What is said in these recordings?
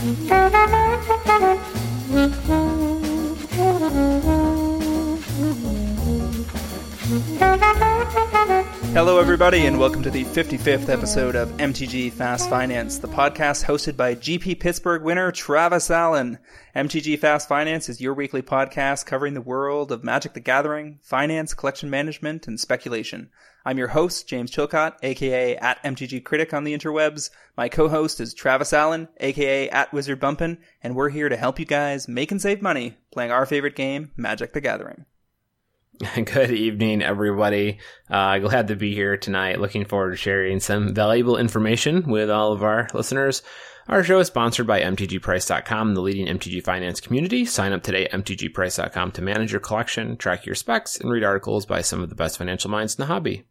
Thank you. Hello, everybody, and welcome to the 55th episode of MTG Fast Finance, the podcast hosted by GP Pittsburgh winner Travis Allen. MTG Fast Finance is your weekly podcast covering the world of Magic the Gathering, finance, collection management, and speculation. I'm your host, James Chilcott, aka at MTG Critic on the interwebs. My co-host is Travis Allen, aka at Wizard Bumpin', and we're here to help you guys make and save money playing our favorite game, Magic the Gathering. Good evening, everybody. Uh, glad to be here tonight. Looking forward to sharing some valuable information with all of our listeners. Our show is sponsored by MTGPrice.com, the leading MTG finance community. Sign up today at MTGPrice.com to manage your collection, track your specs, and read articles by some of the best financial minds in the hobby.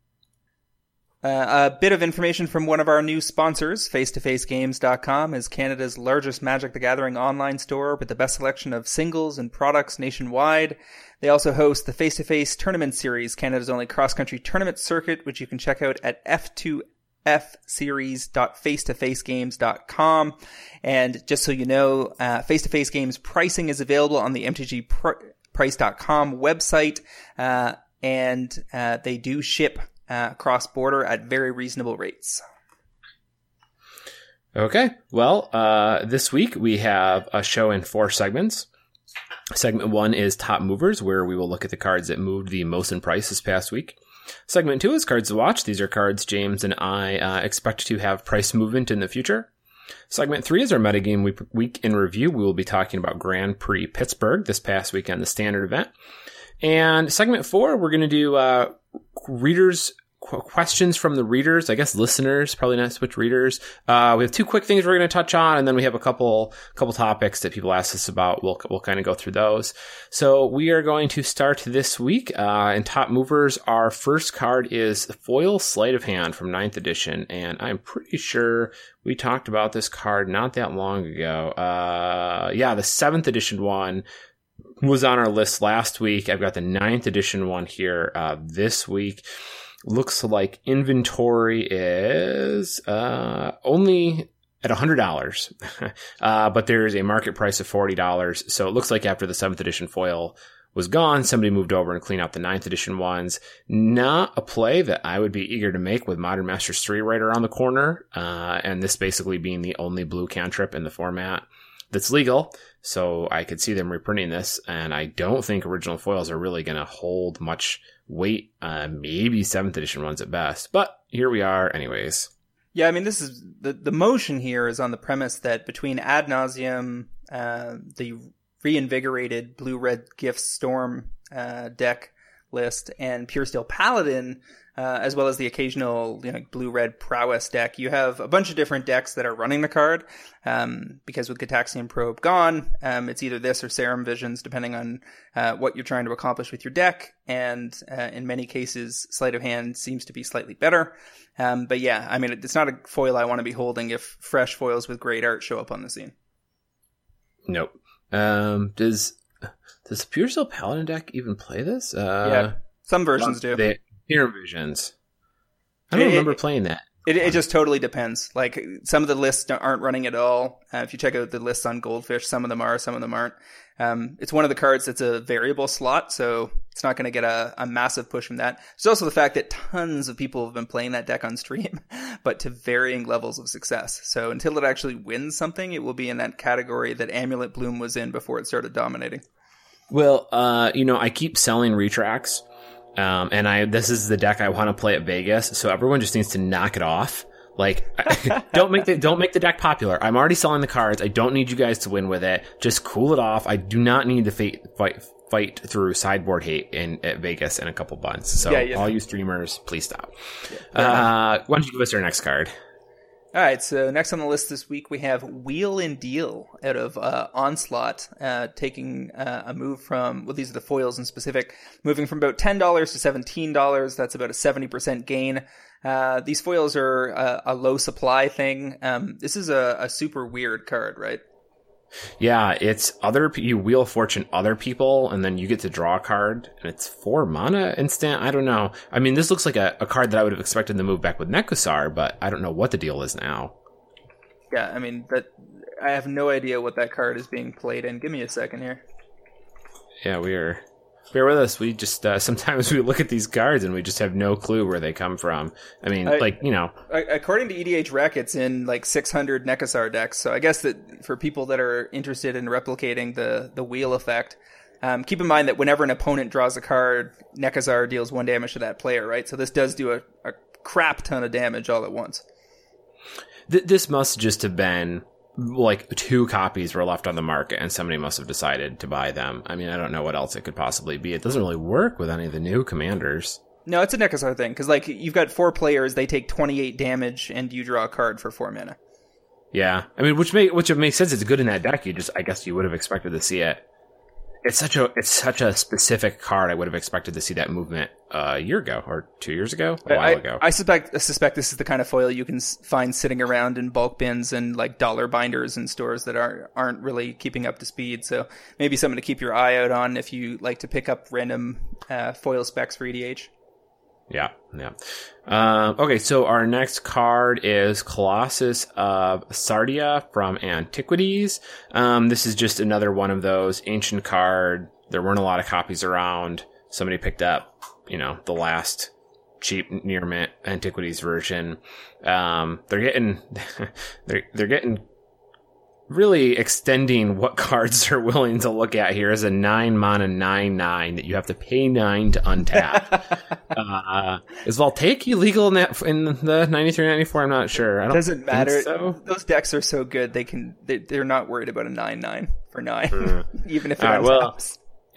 Uh, a bit of information from one of our new sponsors, FaceToFaceGames.com is Canada's largest Magic the Gathering online store with the best selection of singles and products nationwide. They also host the Face to Face Tournament Series, Canada's only cross country tournament circuit, which you can check out at f2fseries.facetofacegames.com. And just so you know, Face to Face Games pricing is available on the MTGprice.com website, uh, and uh, they do ship uh, cross border at very reasonable rates. Okay. Well, uh, this week we have a show in four segments. Segment one is top movers, where we will look at the cards that moved the most in price this past week. Segment two is cards to watch. These are cards James and I uh, expect to have price movement in the future. Segment three is our metagame week, week in review. We will be talking about Grand Prix Pittsburgh this past weekend, the standard event. And segment four, we're going to do uh, readers questions from the readers, I guess listeners, probably not switch readers. Uh, we have two quick things we're going to touch on, and then we have a couple couple topics that people ask us about. We'll we'll kind of go through those. So we are going to start this week uh, in top movers. Our first card is Foil Sleight of Hand from 9th edition, and I'm pretty sure we talked about this card not that long ago. Uh, yeah, the seventh edition one was on our list last week. I've got the ninth edition one here uh, this week looks like inventory is uh, only at $100, uh, but there is a market price of $40. So it looks like after the 7th edition foil was gone, somebody moved over and cleaned out the 9th edition ones. Not a play that I would be eager to make with Modern Masters 3 right around the corner, uh, and this basically being the only blue cantrip in the format that's legal. So I could see them reprinting this, and I don't think original foils are really going to hold much weight. Uh, maybe seventh edition ones at best, but here we are, anyways. Yeah, I mean, this is the the motion here is on the premise that between ad nauseam, uh, the reinvigorated blue red gift storm uh, deck list, and pure steel paladin, uh, as well as the occasional you know, blue red prowess deck. You have a bunch of different decks that are running the card. Um, because with Gitaxian Probe gone, um, it's either this or Serum Visions, depending on uh, what you're trying to accomplish with your deck. And uh, in many cases, Sleight of Hand seems to be slightly better. Um, but yeah, I mean, it's not a foil I want to be holding if fresh foils with great art show up on the scene. Nope. Um, does does the Pure Steel Paladin deck even play this? Uh, yeah, some versions do. They, Mirror Visions. I don't it, remember playing that. It, it just totally depends. Like some of the lists aren't running at all. Uh, if you check out the lists on Goldfish, some of them are, some of them aren't. Um, it's one of the cards that's a variable slot, so it's not going to get a, a, massive push from that. There's also the fact that tons of people have been playing that deck on stream, but to varying levels of success. So until it actually wins something, it will be in that category that Amulet Bloom was in before it started dominating. Well, uh, you know, I keep selling retracts um, and I this is the deck I want to play at Vegas, so everyone just needs to knock it off. Like, don't make the don't make the deck popular. I'm already selling the cards. I don't need you guys to win with it. Just cool it off. I do not need to fight fight, fight through sideboard hate in at Vegas in a couple months. So yeah, yeah. all you streamers, please stop. Yeah. Uh, why don't you give us our next card? All right, so next on the list this week we have Wheel and Deal out of uh, Onslaught, uh, taking uh, a move from well, these are the foils in specific, moving from about ten dollars to seventeen dollars. That's about a seventy percent gain. Uh, these foils are a, a low supply thing. Um, this is a, a super weird card, right? Yeah, it's other you wheel fortune other people, and then you get to draw a card, and it's four mana instant. I don't know. I mean, this looks like a, a card that I would have expected to move back with Nekusar, but I don't know what the deal is now. Yeah, I mean that I have no idea what that card is being played in. Give me a second here. Yeah, we are. Bear with us. We just uh, sometimes we look at these cards and we just have no clue where they come from. I mean, I- like you know, According to EDH Rec, it's in like 600 Nekusar decks. So I guess that for people that are interested in replicating the the wheel effect, um, keep in mind that whenever an opponent draws a card, Nekusar deals one damage to that player, right? So this does do a, a crap ton of damage all at once. th- this must just have been like two copies were left on the market and somebody must have decided to buy them. I mean, I don't know what else it could possibly be. It doesn't really work with any of the new commanders. No, it's a Nekusar thing because like you've got four players, they take 28 damage, and you draw a card for four mana. Yeah, I mean, which make which makes sense. It's good in that deck. You just, I guess, you would have expected to see it. It's such a it's such a specific card. I would have expected to see that movement uh, a year ago or two years ago, a while I, ago. I suspect I suspect this is the kind of foil you can find sitting around in bulk bins and like dollar binders in stores that aren't aren't really keeping up to speed. So maybe something to keep your eye out on if you like to pick up random uh, foil specs for EDH. Yeah, yeah. Um, okay, so our next card is Colossus of Sardia from Antiquities. Um, this is just another one of those ancient card. There weren't a lot of copies around. Somebody picked up, you know, the last cheap near mint Antiquities version. Um, they're getting, they're they're getting really extending what cards they're willing to look at here is a nine mana nine nine that you have to pay nine to untap. uh, is Voltaic illegal in, that, in the 93 94? I'm not sure. I don't Doesn't matter. So. Those decks are so good they can they, they're not worried about a nine nine for nine, even if it right, well.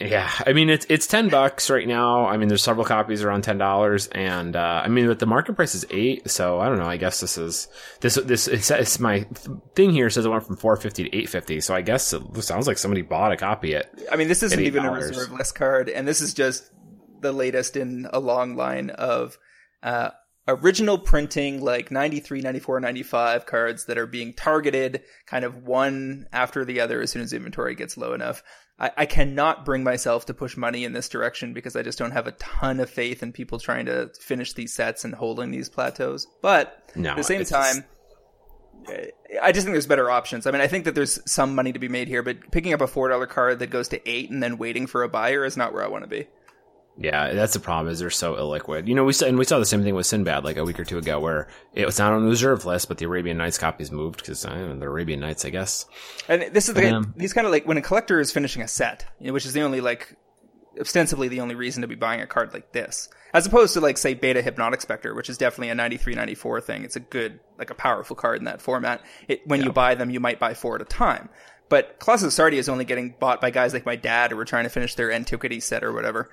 Yeah, I mean it's it's ten bucks right now. I mean there's several copies around ten dollars, and uh, I mean but the market price is eight. So I don't know. I guess this is this this it's, it's my thing here says it went from four fifty to eight fifty. So I guess it sounds like somebody bought a copy at I mean, this isn't even a $8. reserve list card, and this is just the latest in a long line of uh, original printing, like 93, 94, 95 cards that are being targeted kind of one after the other as soon as inventory gets low enough. I, I cannot bring myself to push money in this direction because I just don't have a ton of faith in people trying to finish these sets and holding these plateaus. But no. at the same it's just- time, eh, I just think there's better options. I mean, I think that there's some money to be made here, but picking up a four dollar card that goes to eight and then waiting for a buyer is not where I want to be. Yeah, that's the problem. Is they're so illiquid. You know, we saw and we saw the same thing with Sinbad like a week or two ago, where it was not on the reserve list, but the Arabian Nights copies moved because uh, the Arabian Nights, I guess. And this is the Um, these kind of like when a collector is finishing a set, you know, which is the only like ostensibly the only reason to be buying a card like this, as opposed to like say Beta Hypnotic Spectre, which is definitely a 93, 94 thing. It's a good like a powerful card in that format. It, when you buy them, you might buy four at a time. But Colossus Sardia is only getting bought by guys like my dad who are trying to finish their antiquity set or whatever.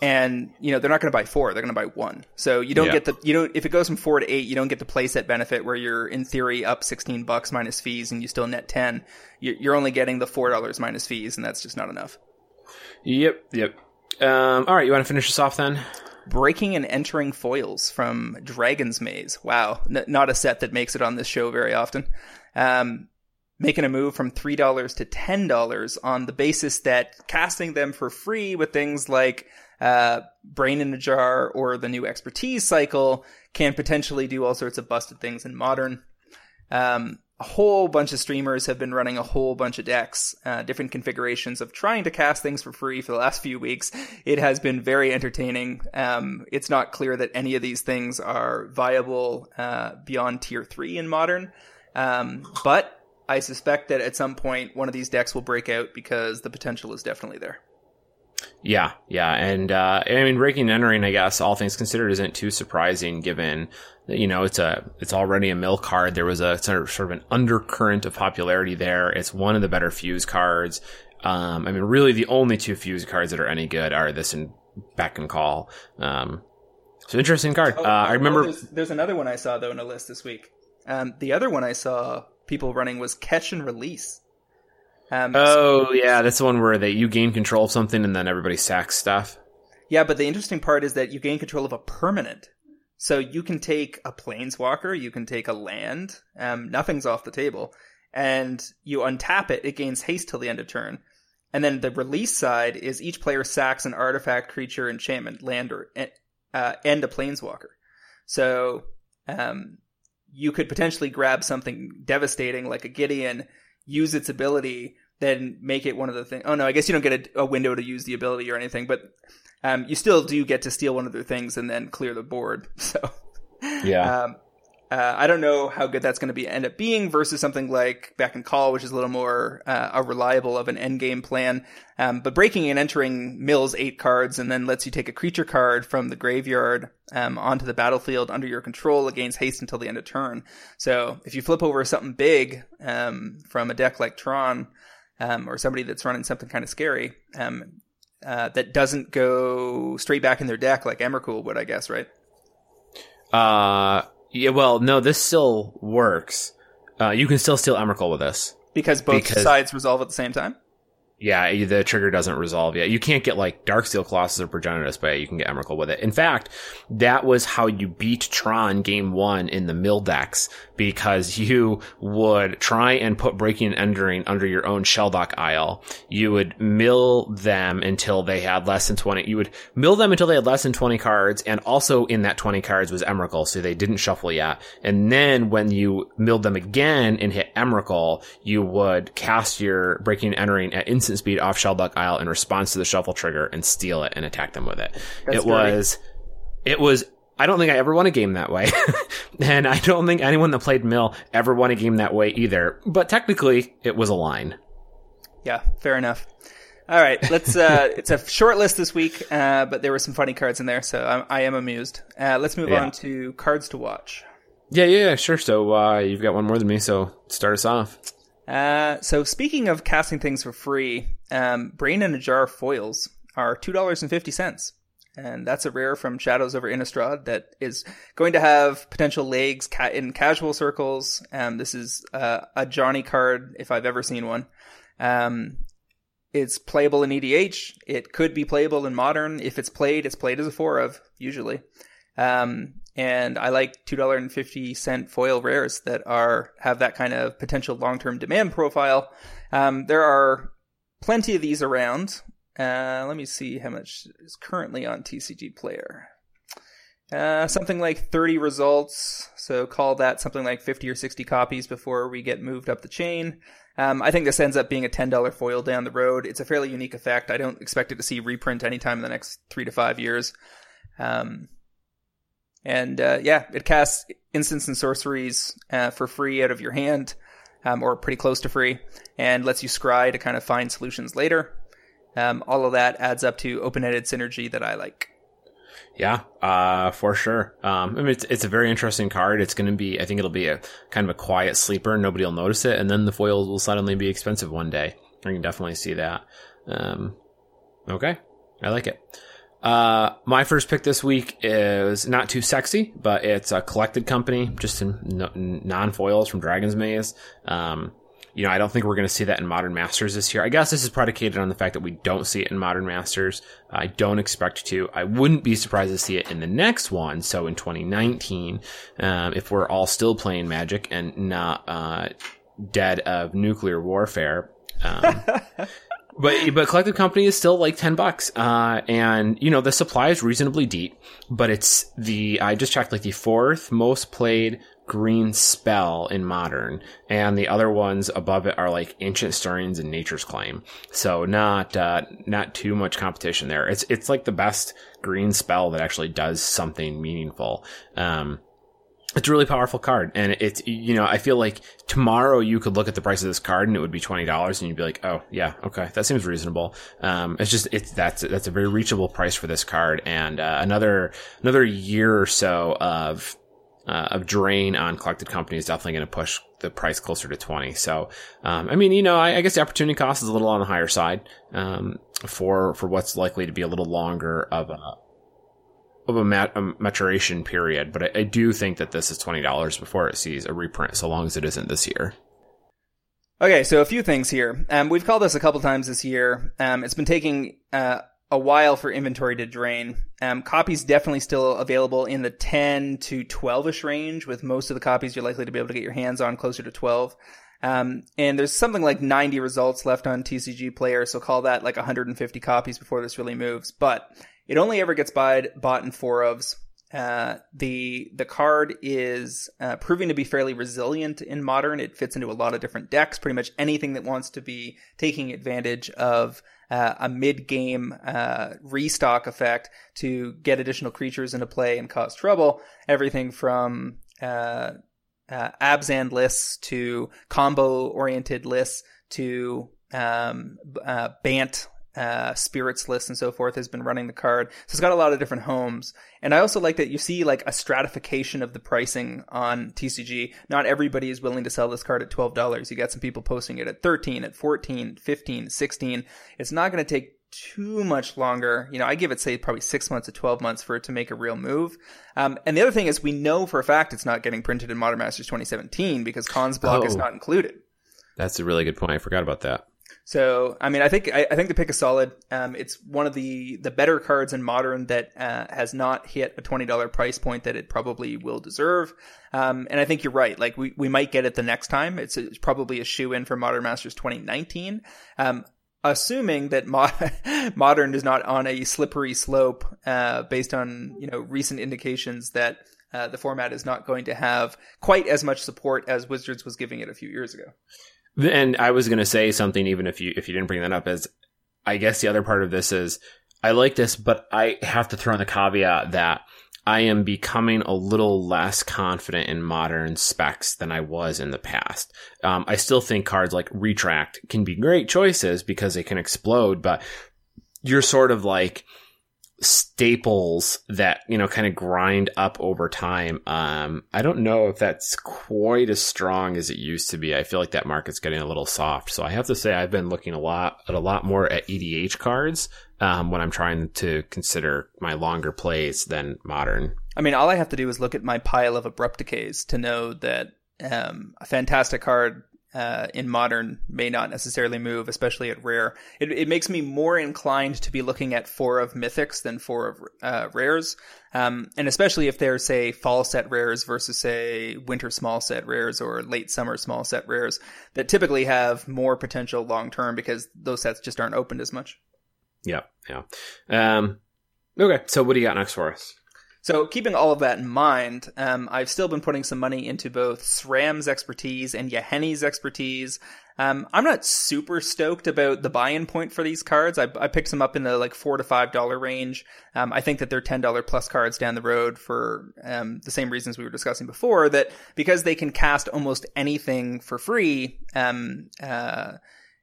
And you know they're not going to buy four; they're going to buy one. So you don't Yeah. get the you don't if it goes from four to eight, you don't get the playset benefit where you're in theory up sixteen bucks minus fees and you still net ten. You- You're only getting the four dollars minus fees, and that's just not enough. Yep, yep. Um, all right, you want to finish this off then? Breaking and entering foils from Dragon's Maze. Wow, N- not a set that makes it on this show very often. Um, making a move from three dollars to ten dollars on the basis that casting them for free with things like uh, Brain in a Jar or the new Expertise cycle can potentially do all sorts of busted things in Modern. Um, a whole bunch of streamers have been running a whole bunch of decks, uh, different configurations of trying to cast things for free for the last few weeks. It has been very entertaining. Um, it's not clear that any of these things are viable uh, beyond tier three in modern, um, but I suspect that at some point one of these decks will break out because the potential is definitely there. Yeah, yeah, and uh, I mean, breaking and entering, I guess, all things considered, isn't too surprising given that you know it's a it's already a mill card. There was a sort of, sort of an undercurrent of popularity there. It's one of the better fuse cards. Um, I mean, really, the only two fuse cards that are any good are this and Beck and Call. Um, so interesting card. uh, I remember. Oh, there's, there's another one I saw though in a list this week. Um, the other one I saw people running was Catch and Release. Um, Oh yeah, that's the one where they you gain control of something and then everybody sacks stuff. Yeah, but the interesting part is that you gain control of a permanent. So you can take a planeswalker, you can take a land, um, nothing's off the table, and you untap it, it gains haste till the end of turn. And then the release side is each player sacks an artifact, creature, enchantment, land, or uh, and a planeswalker. So um, you could potentially grab something devastating like a Gideon, use its ability, then make it one of the things. Oh no, I guess you don't get a, a window to use the ability or anything, but um, you still do get to steal one of their things and then clear the board. So Yeah. um, uh, I don't know how good that's going to be end up being versus something like Beck and Call, which is a little more uh, a reliable of an end game plan. Um, but breaking and entering mills eight cards and then lets you take a creature card from the graveyard um, onto the battlefield under your control against haste until the end of turn. So if you flip over something big um, from a deck like Tron um, or somebody that's running something kind of scary. Um, uh, that doesn't go straight back in their deck like Emrakul would, I guess, right? Uh, yeah. Well, no, this still works. Uh, you can still steal Emrakul with this. Because both Because- sides resolve at the same time. Yeah, the trigger doesn't resolve yet. You can't get like Darksteel Colossus or Progenitus, but you can get Emrakul with it. In fact, that was how you beat Tron game one in the mill decks because you would try and put Breaking and Entering under your own Shell Shelldock Isle. You would mill them until they had less than 20. You would mill them until they had less than 20 cards, and also in that 20 cards was Emrakul, so they didn't shuffle yet. And then when you milled them again and hit Emrakul, you would cast your Breaking and Entering at instant speed off Shelldock Isle in response to the shuffle trigger and steal it and attack them with it. That's it dirty. was, it was, I don't think I ever won a game that way. and I don't think anyone that played Mill ever won a game that way either. But technically, it was a line. Yeah, fair enough. All right, let's. Uh, it's a short list this week, uh, but there were some funny cards in there, so I'm, I am amused. Uh, let's move Yeah. on to cards to watch. Yeah, yeah, yeah, sure. So, uh, you've got one more than me, so start us off. Uh, so speaking of casting things for free, um, Brain in a Jar foils are two dollars and fifty cents, and that's a rare from Shadows over Innistrad that is going to have potential legs ca- in casual circles. Um, this is uh, a Johnny card if I've ever seen one. Um, it's playable in EDH. It could be playable in Modern. If it's played, it's played as a four of usually. Um, and I like two dollar and fifty cent foil rares that are have that kind of potential long term demand profile. Um, there are plenty of these around. Uh, let me see how much is currently on TCG Player. Uh, something like 30 results, so call that something like 50 or 60 copies before we get moved up the chain. Um, I think this ends up being a $10 foil down the road. It's a fairly unique effect. I don't expect it to see reprint anytime in the next three to five years. Um, and uh, yeah, it casts instants and sorceries uh, for free out of your hand, um, or pretty close to free, and lets you scry to kind of find solutions later. Um, all of that adds up to open-ended synergy that I like. Yeah, uh, for sure. Um, I mean, it's, it's a very interesting card. It's going to be, I think it'll be a kind of a quiet sleeper. Nobody will notice it. And then the foils will suddenly be expensive one day. I can definitely see that. Um, okay. I like it. Uh, my first pick this week is not too sexy, but it's a collected company, just some non foils from Dragon's Maze. Um, you know, I don't think we're going to see that in Modern Masters this year. I guess this is predicated on the fact that we don't see it in Modern Masters. I don't expect to. I wouldn't be surprised to see it in the next one. So in 2019, um, if we're all still playing Magic and not uh, dead of nuclear warfare. Um, but but collective company is still like 10 bucks uh and you know the supply is reasonably deep but it's the i just checked like the fourth most played green spell in modern and the other ones above it are like ancient stirrings and nature's claim. So not uh not too much competition there. It's it's like the best green spell that actually does something meaningful. Um it's a really powerful card and it's you know i feel like tomorrow you could look at the price of this card and it would be $20 and you'd be like oh yeah okay that seems reasonable. Um it's just it's that's that's a very reachable price for this card and uh, another another year or so of uh, of drain on collected company is definitely going to push the price closer to 20 so um, i mean you know I, I guess the opportunity cost is a little on the higher side um, for for what's likely to be a little longer of a of a, mat- a maturation period, but I, I do think that this is twenty dollars before it sees a reprint, so long as it isn't this year. Okay, so a few things here. Um, we've called this a couple times this year. Um, it's been taking uh, a while for inventory to drain. Um, copies definitely still available in the 10 to 12ish range, with most of the copies you're likely to be able to get your hands on closer to 12. Um, and there's something like 90 results left on TCG Player, so call that like 150 copies before this really moves. But it only ever gets bought, bought in four ofs. uh, the the card is uh, proving to be fairly resilient in modern. It fits into a lot of different decks. Pretty much anything that wants to be taking advantage of uh, a mid game uh, restock effect to get additional creatures into play and cause trouble. Everything from uh, uh, Abzan lists to combo oriented lists to um, Bant uh, spirits list and so forth has been running the card. So it's got a lot of different homes. And I also like that you see like a stratification of the pricing on TCG. Not everybody is willing to sell this card at $12. You got some people posting it at 13, at 14, 15, 16. It's not going to take too much longer. You know, I give it say probably six months to 12 months for it to make a real move. Um, and the other thing is we know for a fact it's not getting printed in Modern Masters 2017 because Khans block oh, is not included. That's a really good point. I forgot about that. So, I mean, I think I, I, think the pick is solid. Um, it's one of the the better cards in modern that uh, has not hit a twenty dollar price point that it probably will deserve. Um, and I think you're right. Like we, we might get it the next time. It's, it's probably a shoe in for Modern Masters 2019. Um, assuming that mo- modern is not on a slippery slope, uh, based on you know recent indications that uh, the format is not going to have quite as much support as Wizards was giving it a few years ago. And I was going to say something, even if you if you didn't bring that up, is I guess the other part of this is I like this, but I have to throw in the caveat that I am becoming a little less confident in modern specs than I was in the past. Um, I still think cards like Retract can be great choices because they can explode, but you're sort of like staples that you know kind of grind up over time. Um i don't know if that's quite as strong as it used to be. I feel like that market's getting a little soft. So i have to say i've been looking a lot at a lot more at edh cards um when i'm trying to consider my longer plays than modern. I mean all i have to do is look at my pile of abrupt decays to know that um, a fantastic card uh, in modern may not necessarily move, especially at rare. It, it, makes me more inclined to be looking at four of mythics than four of uh, rares, um, and especially if they're say fall set rares versus say winter small set rares or late summer small set rares that typically have more potential long term because those sets just aren't opened as much. Yeah, yeah. Um, okay, so what do you got next for us? So, keeping all of that in mind, um, I've still been putting some money into both SRAM's expertise and Yahenni's expertise. Um, I'm not super stoked about the buy-in point for these cards. I, I picked them up in the like four to five dollar range. Um, I think that they're ten dollar plus cards down the road for um, the same reasons we were discussing before. That because they can cast almost anything for free. Um, uh,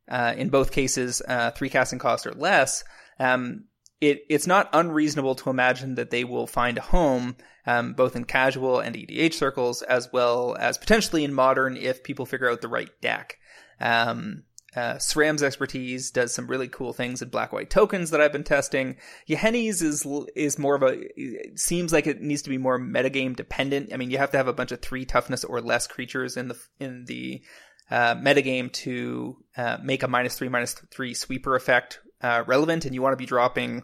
uh, in both cases, uh, three casting cost or less. Um, it, it's not unreasonable to imagine that they will find a home um, both in casual and EDH circles, as well as potentially in modern if people figure out the right deck. Um, uh, SRAM's expertise does some really cool things in black white tokens that I've been testing. Yahenni's is is more of a seems like it needs to be more metagame dependent. I mean, you have to have a bunch of three toughness or less creatures in the in the uh, metagame to uh, make a minus three minus three sweeper effect uh, relevant, and you want to be dropping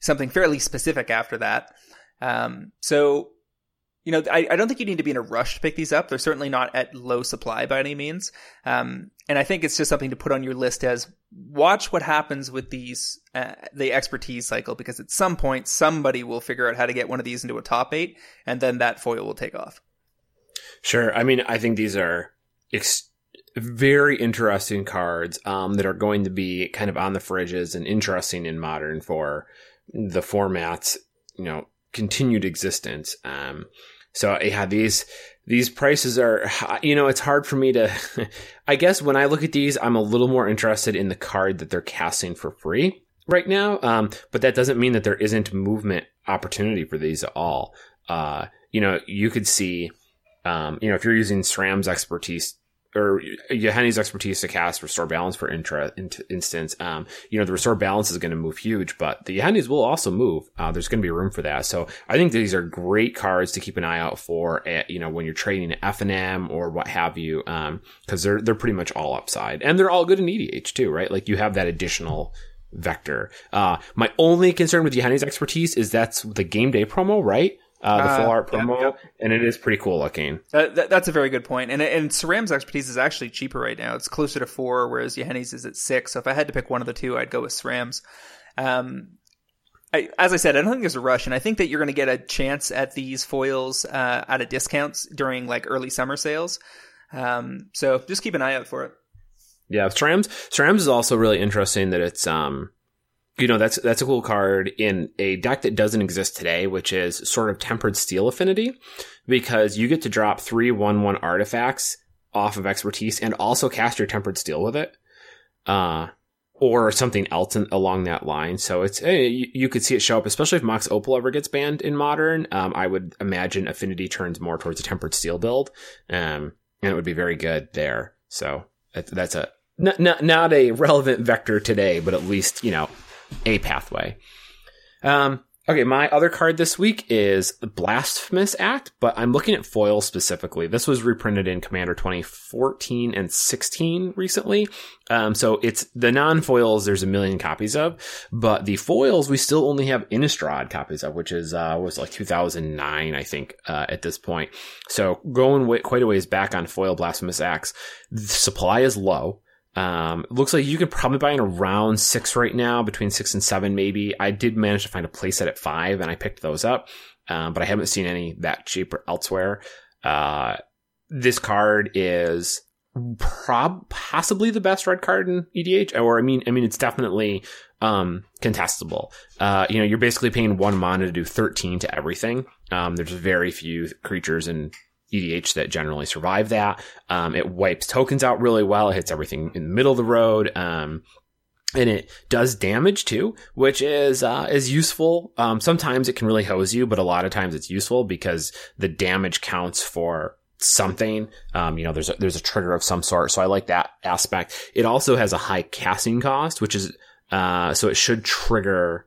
something fairly specific after that. Um, so, you know, I, I, don't think you need to be in a rush to pick these up. They're certainly not at low supply by any means. Um, and I think it's just something to put on your list as watch what happens with these, uh, the expertise cycle, because at some point somebody will figure out how to get one of these into a top eight, and then that foil will take off. Sure. I mean, I think these are very interesting cards um, that are going to be kind of on the fridges and interesting in modern for the format's you know continued existence. Um, so yeah, these these prices are you know it's hard for me to. I guess when I look at these, I'm a little more interested in the card that they're casting for free right now. Um, but that doesn't mean that there isn't movement opportunity for these at all. Uh, you know, you could see. Um, you know, if you're using SRAM's expertise or Yahenni's expertise to cast restore balance for intra in, instance. Um, you know, the restore balance is going to move huge, but the Yahenni's will also move. Uh, there's going to be room for that. So I think these are great cards to keep an eye out for at, you know, when you're trading F and M or what have you. Um, cause they're, they're pretty much all upside and they're all good in EDH too, right? Like you have that additional vector. Uh, my only concern with Yahenni's expertise is that's the game day promo, right? Uh, the full uh, art promo, yep, yep. and it is pretty cool looking. Uh, that, that's a very good point. And and SRAM's expertise is actually cheaper right now. It's closer to four, whereas Yahenni's is at six. So if I had to pick one of the two, I'd go with SRAM's. Um, I, as I said, I don't think there's a rush, and I think that you're going to get a chance at these foils uh, at a discounts during like early summer sales. Um, so just keep an eye out for it. Yeah, SRAMs. SRAMs is also really interesting that it's um, you know, that's that's a cool card in a deck that doesn't exist today, which is sort of tempered steel affinity, because you get to drop three one one artifacts off of expertise and also cast your tempered steel with it. Uh, or something else in, along that line. So it's hey, you, you, could see it show up, especially if Mox Opal ever gets banned in Modern. Um, I would imagine Affinity turns more towards a Tempered Steel build, um, and it would be very good there. So that's a not, not not a relevant vector today, but at least you know a pathway. Um, Okay, my other card this week is Blasphemous Act, but I'm looking at foil specifically. This was reprinted in Commander 2014 and 16 recently. Um, so it's the non-foils there's a million copies of, but the foils we still only have Innistrad copies of, which is, uh, was like 2009, I think, uh, at this point. So going quite a ways back on foil Blasphemous Acts, the supply is low. Um, looks like you could probably buy in around six right now, between six and seven, maybe. I did manage to find a playset at five and I picked those up. Um, but I haven't seen any that cheap elsewhere. Uh, this card is prob possibly the best red card in EDH, or I mean, I mean, it's definitely, um, contestable. Uh, you know, you're basically paying one mana to do 13 to everything. Um, there's very few creatures in EDH that generally survive that. Um, it wipes tokens out really well. It hits everything in the middle of the road. Um, and it does damage too, which is uh, is useful. Um, sometimes it can really hose you, but a lot of times it's useful because the damage counts for something. Um, you know, there's a, there's a trigger of some sort, so I like that aspect. It also has a high casting cost, which is uh, so it should trigger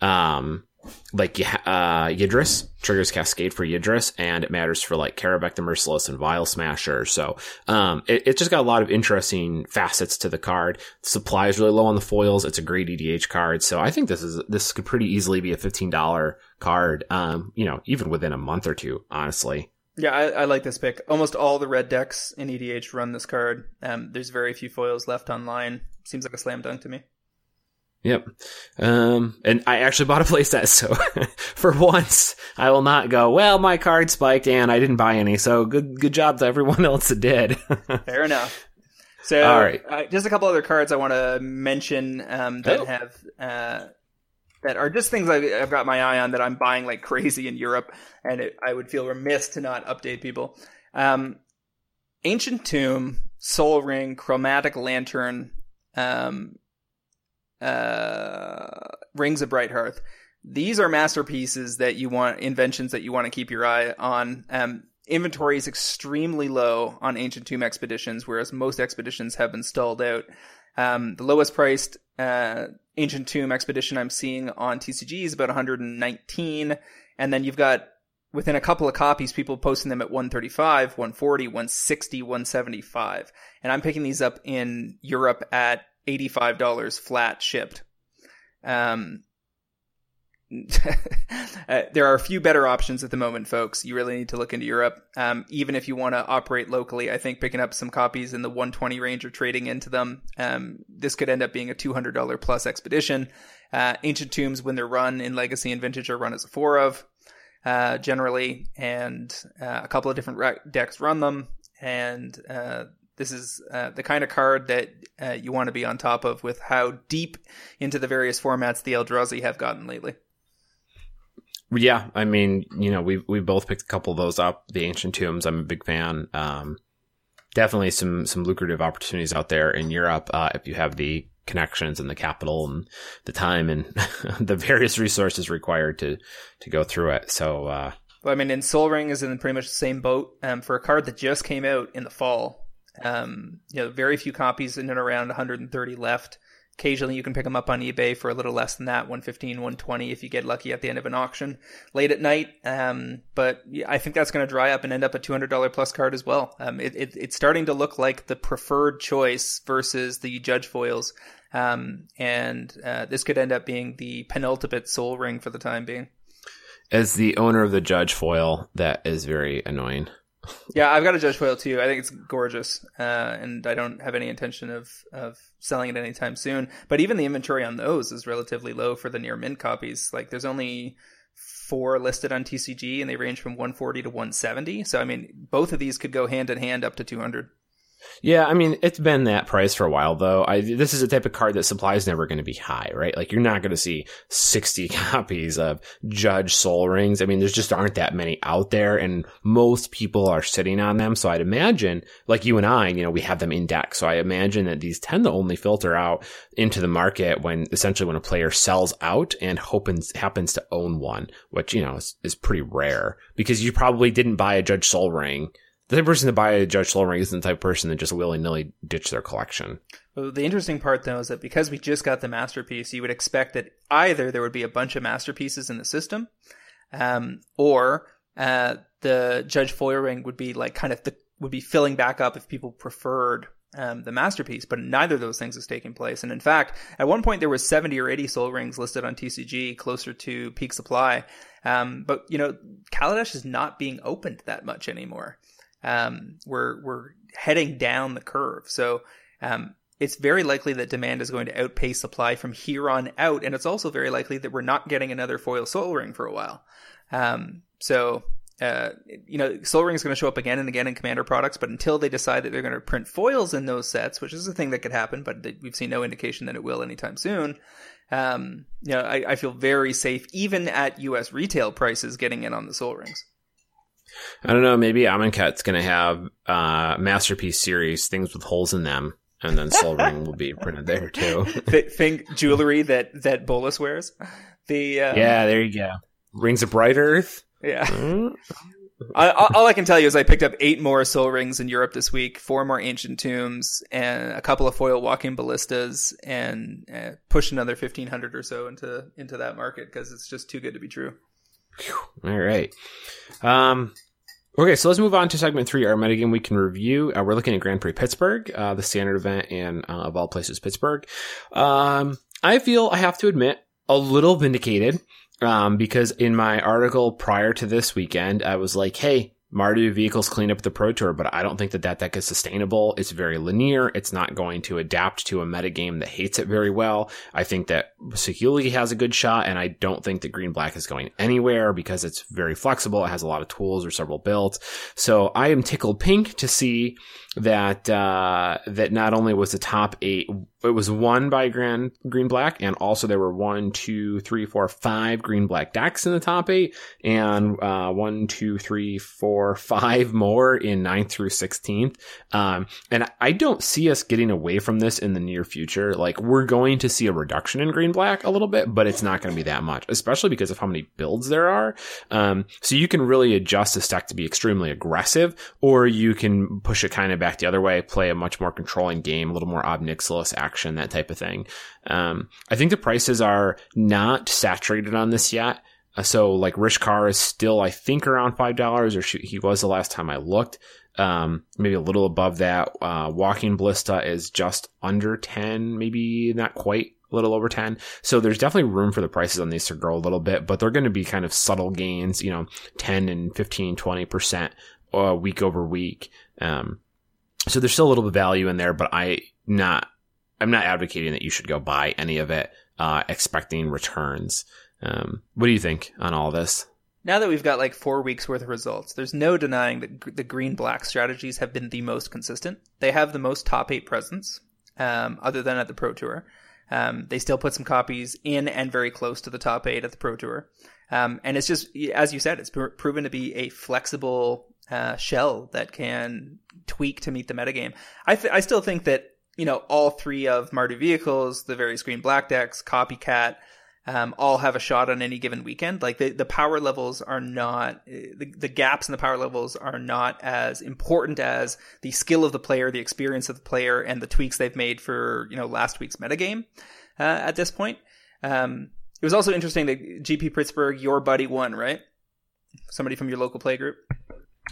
um, like uh, Yidris triggers Cascade for Yidris, and it matters for like Kaervek the Merciless and Vial Smasher. So um, it, it just got a lot of interesting facets to the card. Supply is really low on the foils. It's a great EDH card, so I think this is this could pretty easily be a fifteen dollar card. Um, you know, even within a month or two, honestly. Yeah, I, I, like this pick. Almost all the red decks in EDH run this card. Um, there's very few foils left online. Seems like a slam dunk to me. Yep. Um, and I actually bought a playset, so for once I will not go, well, my card spiked and I didn't buy any, so good, good job to everyone else that did. Fair enough. So, All right. Uh, just a couple other cards I want to mention, um, that oh. have, uh, that are just things I, have got my eye on that I'm buying like crazy in Europe, and it, I would feel remiss to not update people. Um, Ancient Tomb, Sol Ring, Chromatic Lantern, um, uh, Rings of Brighthearth. These are masterpieces that you want, inventions that you want to keep your eye on. Um, inventory is extremely low on Ancient Tomb expeditions, whereas most expeditions have been stalled out. Um, the lowest priced uh, Ancient Tomb expedition I'm seeing on TCG is about 119, and then you've got within a couple of copies, people posting them at 135, 140, 160, 175. And I'm picking these up in Europe at $85 flat shipped. Um, uh, there are a few better options at the moment, folks. You really need to look into Europe. Um, even if you want to operate locally, I think picking up some copies in the 120 range or trading into them, um, this could end up being a $200 plus expedition. Uh, ancient tombs, when they're run in Legacy and Vintage, are run as a four of, uh, generally, and uh, a couple of different decks run them. And uh, this is uh, the kind of card that uh, you want to be on top of with how deep into the various formats the Eldrazi have gotten lately. Yeah, I mean, you know, we we both picked a couple of those up. The Ancient Tombs, I'm a big fan. Um, definitely some some lucrative opportunities out there in Europe uh, if you have the connections and the capital and the time and the various resources required to to go through it. So, uh, well, I mean, in Sol Ring is in pretty much the same boat. Um, for a card that just came out in the fall, um, you know, very few copies in and around 130 left. Occasionally, you can pick them up on eBay for a little less than that, 115, 120 if you get lucky at the end of an auction late at night. Um, but I think that's going to dry up and end up a $200 plus card as well. Um, it, it, it's starting to look like the preferred choice versus the judge foils. Um, and uh, this could end up being the penultimate Sol Ring for the time being. As the owner of the judge foil, that is very annoying. Yeah, I've got a Judge foil too. I think it's gorgeous, uh, and I don't have any intention of of selling it anytime soon. But even the inventory on those is relatively low for the near mint copies. Like, there's only four listed on TCG, and they range from 140 to 170. So, I mean, both of these could go hand in hand up to 200. Yeah, I mean, it's been that price for a while though. I, this is a type of card that supply is never going to be high, right? Like you're not going to see 60 copies of Judge Sol Rings. I mean, there's just aren't that many out there and most people are sitting on them. So I'd imagine, like you and I, you know, we have them in deck. So I imagine that these tend to only filter out into the market when essentially when a player sells out and happens, happens to own one, which, you know, is, is pretty rare because you probably didn't buy a Judge Sol Ring the type person to buy a Judge Sol Ring isn't the type of person that just willy nilly ditch their collection. Well, the interesting part, though, is that because we just got the masterpiece, you would expect that either there would be a bunch of masterpieces in the system, um, or uh, the Judge Foil Ring would be like kind of the, would be filling back up if people preferred um, the masterpiece. But neither of those things is taking place. And in fact, at one point there was 70 or 80 Sol Rings listed on TCG, closer to peak supply. Um, but you know, Kaladesh is not being opened that much anymore um, we're we're heading down the curve. So um, it's very likely that demand is going to outpace supply from here on out, and it's also very likely that we're not getting another foil Sol Ring for a while. Um, so. Uh, you know, Sol Ring is going to show up again and again in Commander products, but until they decide that they're going to print foils in those sets, which is a thing that could happen, but we've seen no indication that it will anytime soon. Um, you know, I, I feel very safe, even at U.S. retail prices, getting in on the Sol Rings. I don't know. Maybe Amonkhet's going to have uh, masterpiece series things with holes in them, and then Sol Ring will be printed there too. Think jewelry that that Bolas wears. The um, yeah, there you go. Rings of Brighthearth. Yeah. Mm-hmm. I, all I can tell you is I picked up eight more Sol Rings in Europe this week, four more Ancient Tombs, and a couple of foil Walking Ballistas, and uh, pushed another fifteen hundred or so into into that market because it's just too good to be true. All right. Um, okay, so let's move on to segment three, our metagame we can review. Uh, we're looking at Grand Prix Pittsburgh, uh, the standard event, and uh, of all places, Pittsburgh. Um, I feel I have to admit a little vindicated um, because in my article prior to this weekend, I was like, hey, Mardu vehicles clean up the Pro Tour, but I don't think that that deck is sustainable. It's very linear. It's not going to adapt to a metagame that hates it very well. I think that Saheeli has a good shot, and I don't think that Green Black is going anywhere because it's very flexible. It has a lot of tools or several builds. So I am tickled pink to see that uh, that not only was the top eight, it was won by Grand Green Black, and also there were one, two, three, four, five Green Black decks in the top eight, and uh, one, two, three, four, five more in ninth through sixteenth. Um, and I don't see us getting away from this in the near future. Like we're going to see a reduction in Green Black a little bit, but it's not going to be that much, especially because of how many builds there are. Um, so you can really adjust the stack to be extremely aggressive, or you can push it kind of back the other way, play a much more controlling game, a little more Ob Nixilis action, that type of thing. Um, I think the prices are not saturated on this yet. Uh, so like Rishkar is still, I think, around five dollars, or he was the last time I looked. Um, maybe a little above that. Uh, Walking Ballista is just under ten, maybe not quite a little over 10. So there's definitely room for the prices on these to grow a little bit, but they're going to be kind of subtle gains, you know, 10 and 15, 20% uh, week over week. Um, so there's still a little bit of value in there, but I not I'm not advocating that you should go buy any of it, uh, expecting returns. Um, what do you think on all this? Now that we've got like four weeks worth of results, there's no denying that the green black strategies have been the most consistent. They have the most top eight presence, um, other than at the Pro Tour. Um, they still put some copies in and very close to the top eight at the Pro Tour. Um, and it's just, as you said, it's pr- proven to be a flexible uh, shell that can tweak to meet the metagame. I th- I still think that you know all three of Mardu vehicles, the various green black decks, copycat, um, all have a shot on any given weekend. Like the, the power levels are not the, the gaps in the power levels are not as important as the skill of the player, the experience of the player, and the tweaks they've made for you know last week's metagame. Uh, at this point, um, it was also interesting that GP Pittsburgh, your buddy, won, right? Somebody from your local play group.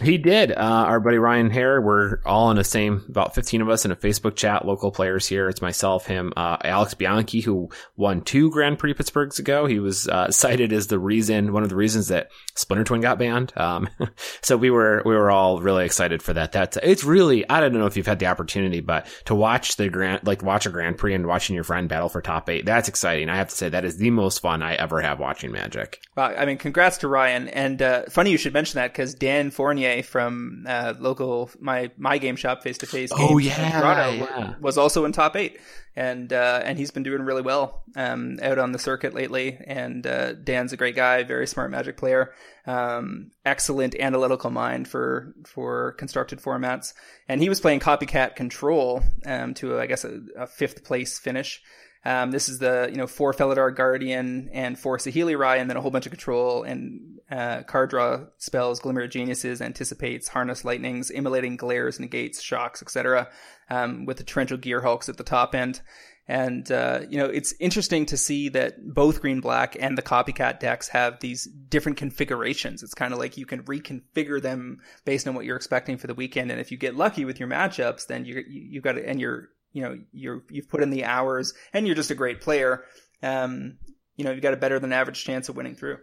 He did. Uh, our buddy Ryan Hare, we're all in the same, about 15 of us in a Facebook chat, local players here. It's myself, him, uh, Alex Bianchi, who won two Grand Prix Pittsburghs ago. He was uh, cited as the reason, one of the reasons that Splinter Twin got banned. Um, so we were, we were all really excited for that. That's, it's really, I don't know if you've had the opportunity, but to watch the Grand, like watch a Grand Prix and watching your friend battle for top eight, that's exciting. I have to say that is the most fun I ever have watching Magic. Well, I mean, congrats to Ryan. And uh, funny you should mention that because Dan Fournier from uh, local my my game shop face to face. Oh yeah, Toronto yeah. was also in top eight, and uh, and he's been doing really well um, out on the circuit lately. And uh, Dan's a great guy, very smart Magic player, um, excellent analytical mind for for constructed formats. And he was playing copycat control um, to I guess a, a fifth place finish. Um, this is the you know four Felidar Guardian and four Saheeli Rai, and then a whole bunch of control and uh, card draw spells, Glimmer of Geniuses, Anticipates, Harness Lightnings, Immolating Glares, Negates, Shocks, etc. Um, with the Torrential Gearhulks at the top end. And, uh, you know, it's interesting to see that both green black and the copycat decks have these different configurations. It's kind of like you can reconfigure them based on what you're expecting for the weekend. And if you get lucky with your matchups, then you, you, got and you're you know you're you've put in the hours and you're just a great player, um, you know you've got a better than average chance of winning through.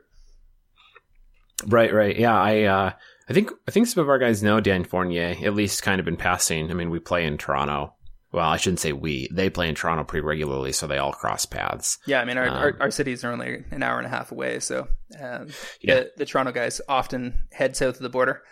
Right, right, yeah. I uh, I think I think some of our guys know Dan Fournier at least kind of been passing. I mean, we play in Toronto. Well, I shouldn't say we. They play in Toronto pretty regularly, so they all cross paths. Yeah, I mean, our, um, our, our, cities are only an hour and a half away, so um, yeah. the, the Toronto guys often head south of the border.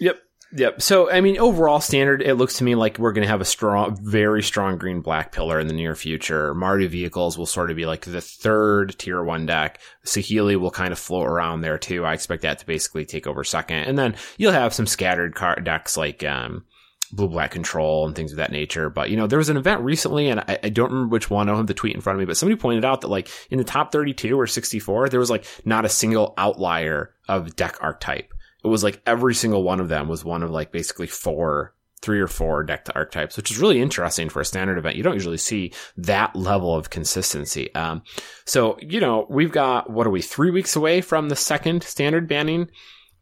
Yep, Yep. So, I mean, overall standard, it looks to me like we're going to have a strong, very strong green black pillar in the near future. Mardu vehicles will sort of be like the third tier one deck. Saheeli will kind of float around there too. I expect that to basically take over second. And then you'll have some scattered card decks like, um, blue black control and things of that nature. But you know, there was an event recently, and I, I, don't remember which one. I don't have the tweet in front of me, but somebody pointed out that like in the top 32 or 64, there was like not a single outlier of deck archetype it was like every single one of them was one of like basically four three or four deck to archetypes, which is really interesting for a standard event. You don't usually see that level of consistency. Um, so, you know, we've got, what are we, three weeks away from the second standard banning?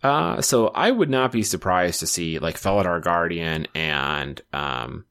Uh, so I would not be surprised to see like Felidar Guardian and, um,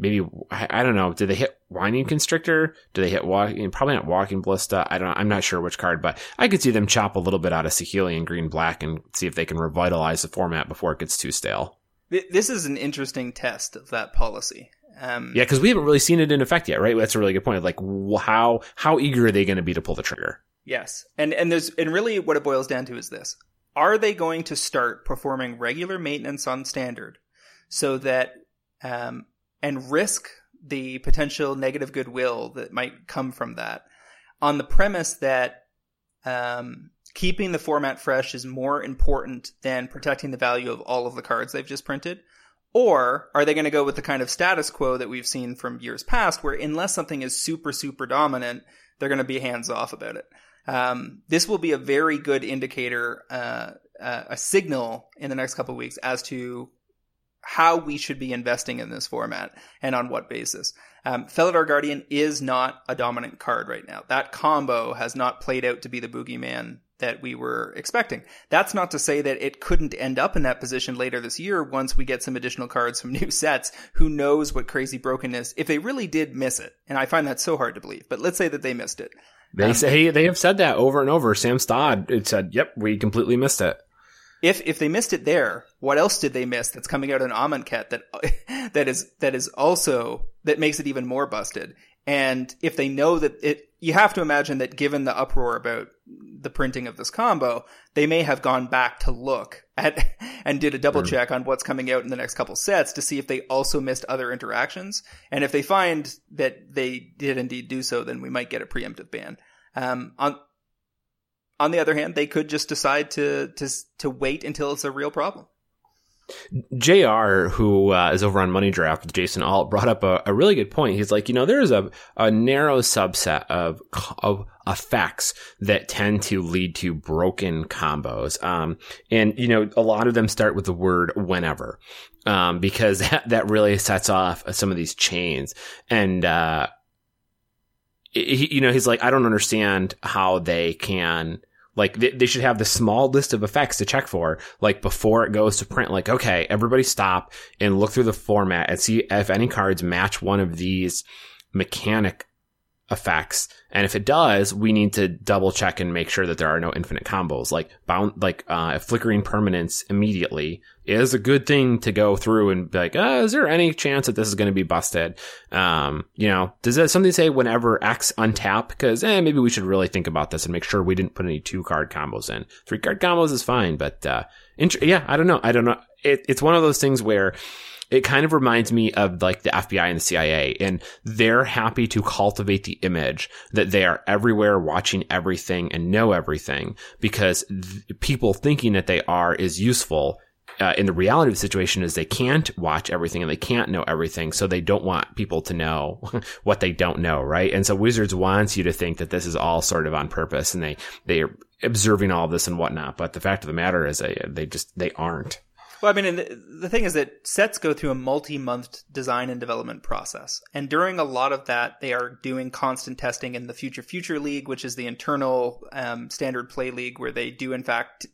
maybe I, I, don't know. Did they hit Winding Constrictor? Do they hit walking? Probably not Walking Ballista. I don't. I'm not sure which card, but I could see them chop a little bit out of Saheeli and Green Black and see if they can revitalize the format before it gets too stale. This is an interesting test of that policy. Um, yeah, because we haven't really seen it in effect yet, right? That's a really good point. Like, how how eager are they going to be to pull the trigger? Yes, and and there's and really what it boils down to is this: Are they going to start performing regular maintenance on standard so that um, and risk the potential negative goodwill that might come from that on the premise that um, keeping the format fresh is more important than protecting the value of all of the cards they've just printed? Or are they going to go with the kind of status quo that we've seen from years past, where unless something is super, super dominant, they're going to be hands off about it? Um, this will be a very good indicator, uh, uh, a signal in the next couple of weeks as to how we should be investing in this format and on what basis. Um, Felidar Guardian is not a dominant card right now. That combo has not played out to be the boogeyman that we were expecting. That's not to say that it couldn't end up in that position later this year once we get some additional cards from new sets. Who knows what crazy brokenness, if they really did miss it. And I find that so hard to believe, but let's say that they missed it. They um, say they have said that over and over. Sam Stoddard said, "Yep, we completely missed it." If if they missed it there, what else did they miss that's coming out in Amonkhet that that is that is also that makes it even more busted? And if they know that it, you have to imagine that given the uproar about the printing of this combo, they may have gone back to look at and did a double check on what's coming out in the next couple sets to see if they also missed other interactions. And if they find that they did indeed do so, then we might get a preemptive ban. Um, on on the other hand, they could just decide to to to wait until it's a real problem. JR, who uh, is over on Money Draft with Jason Alt, brought up a, a, really good point. He's like, you know, there's a, a narrow subset of, of effects that tend to lead to broken combos. Um, and, you know, a lot of them start with the word whenever, um, because that, that really sets off some of these chains. And, uh, he, you know, he's like, I don't understand how they can Like they, they should have the small list of effects to check for, like before it goes to print. Like, okay, everybody stop and look through the format and see if any cards match one of these mechanic effects. And if it does, we need to double check and make sure that there are no infinite combos. Like bound, like uh, flickering permanence immediately is a good thing to go through and be like, uh, is there any chance that this is going to be busted? Um, you know, does that something say whenever X untap? Because eh, maybe we should really think about this and make sure we didn't put any two card combos in. Three card combos is fine, but uh, int- yeah, I don't know. I don't know. It, it's one of those things where it kind of reminds me of like the FBI and the CIA and they're happy to cultivate the image that they are everywhere watching everything and know everything because th- people thinking that they are is useful. Uh, in the reality of the situation is they can't watch everything and they can't know everything. So they don't want people to know what they don't know. Right. And so Wizards wants you to think that this is all sort of on purpose and they, they are observing all this and whatnot. But the fact of the matter is they, they just, they aren't. Well, I mean, the, the thing is that sets go through a multi-month design and development process, and during a lot of that, they are doing constant testing in the Future Future League, which is the internal um, standard play league, where they do in fact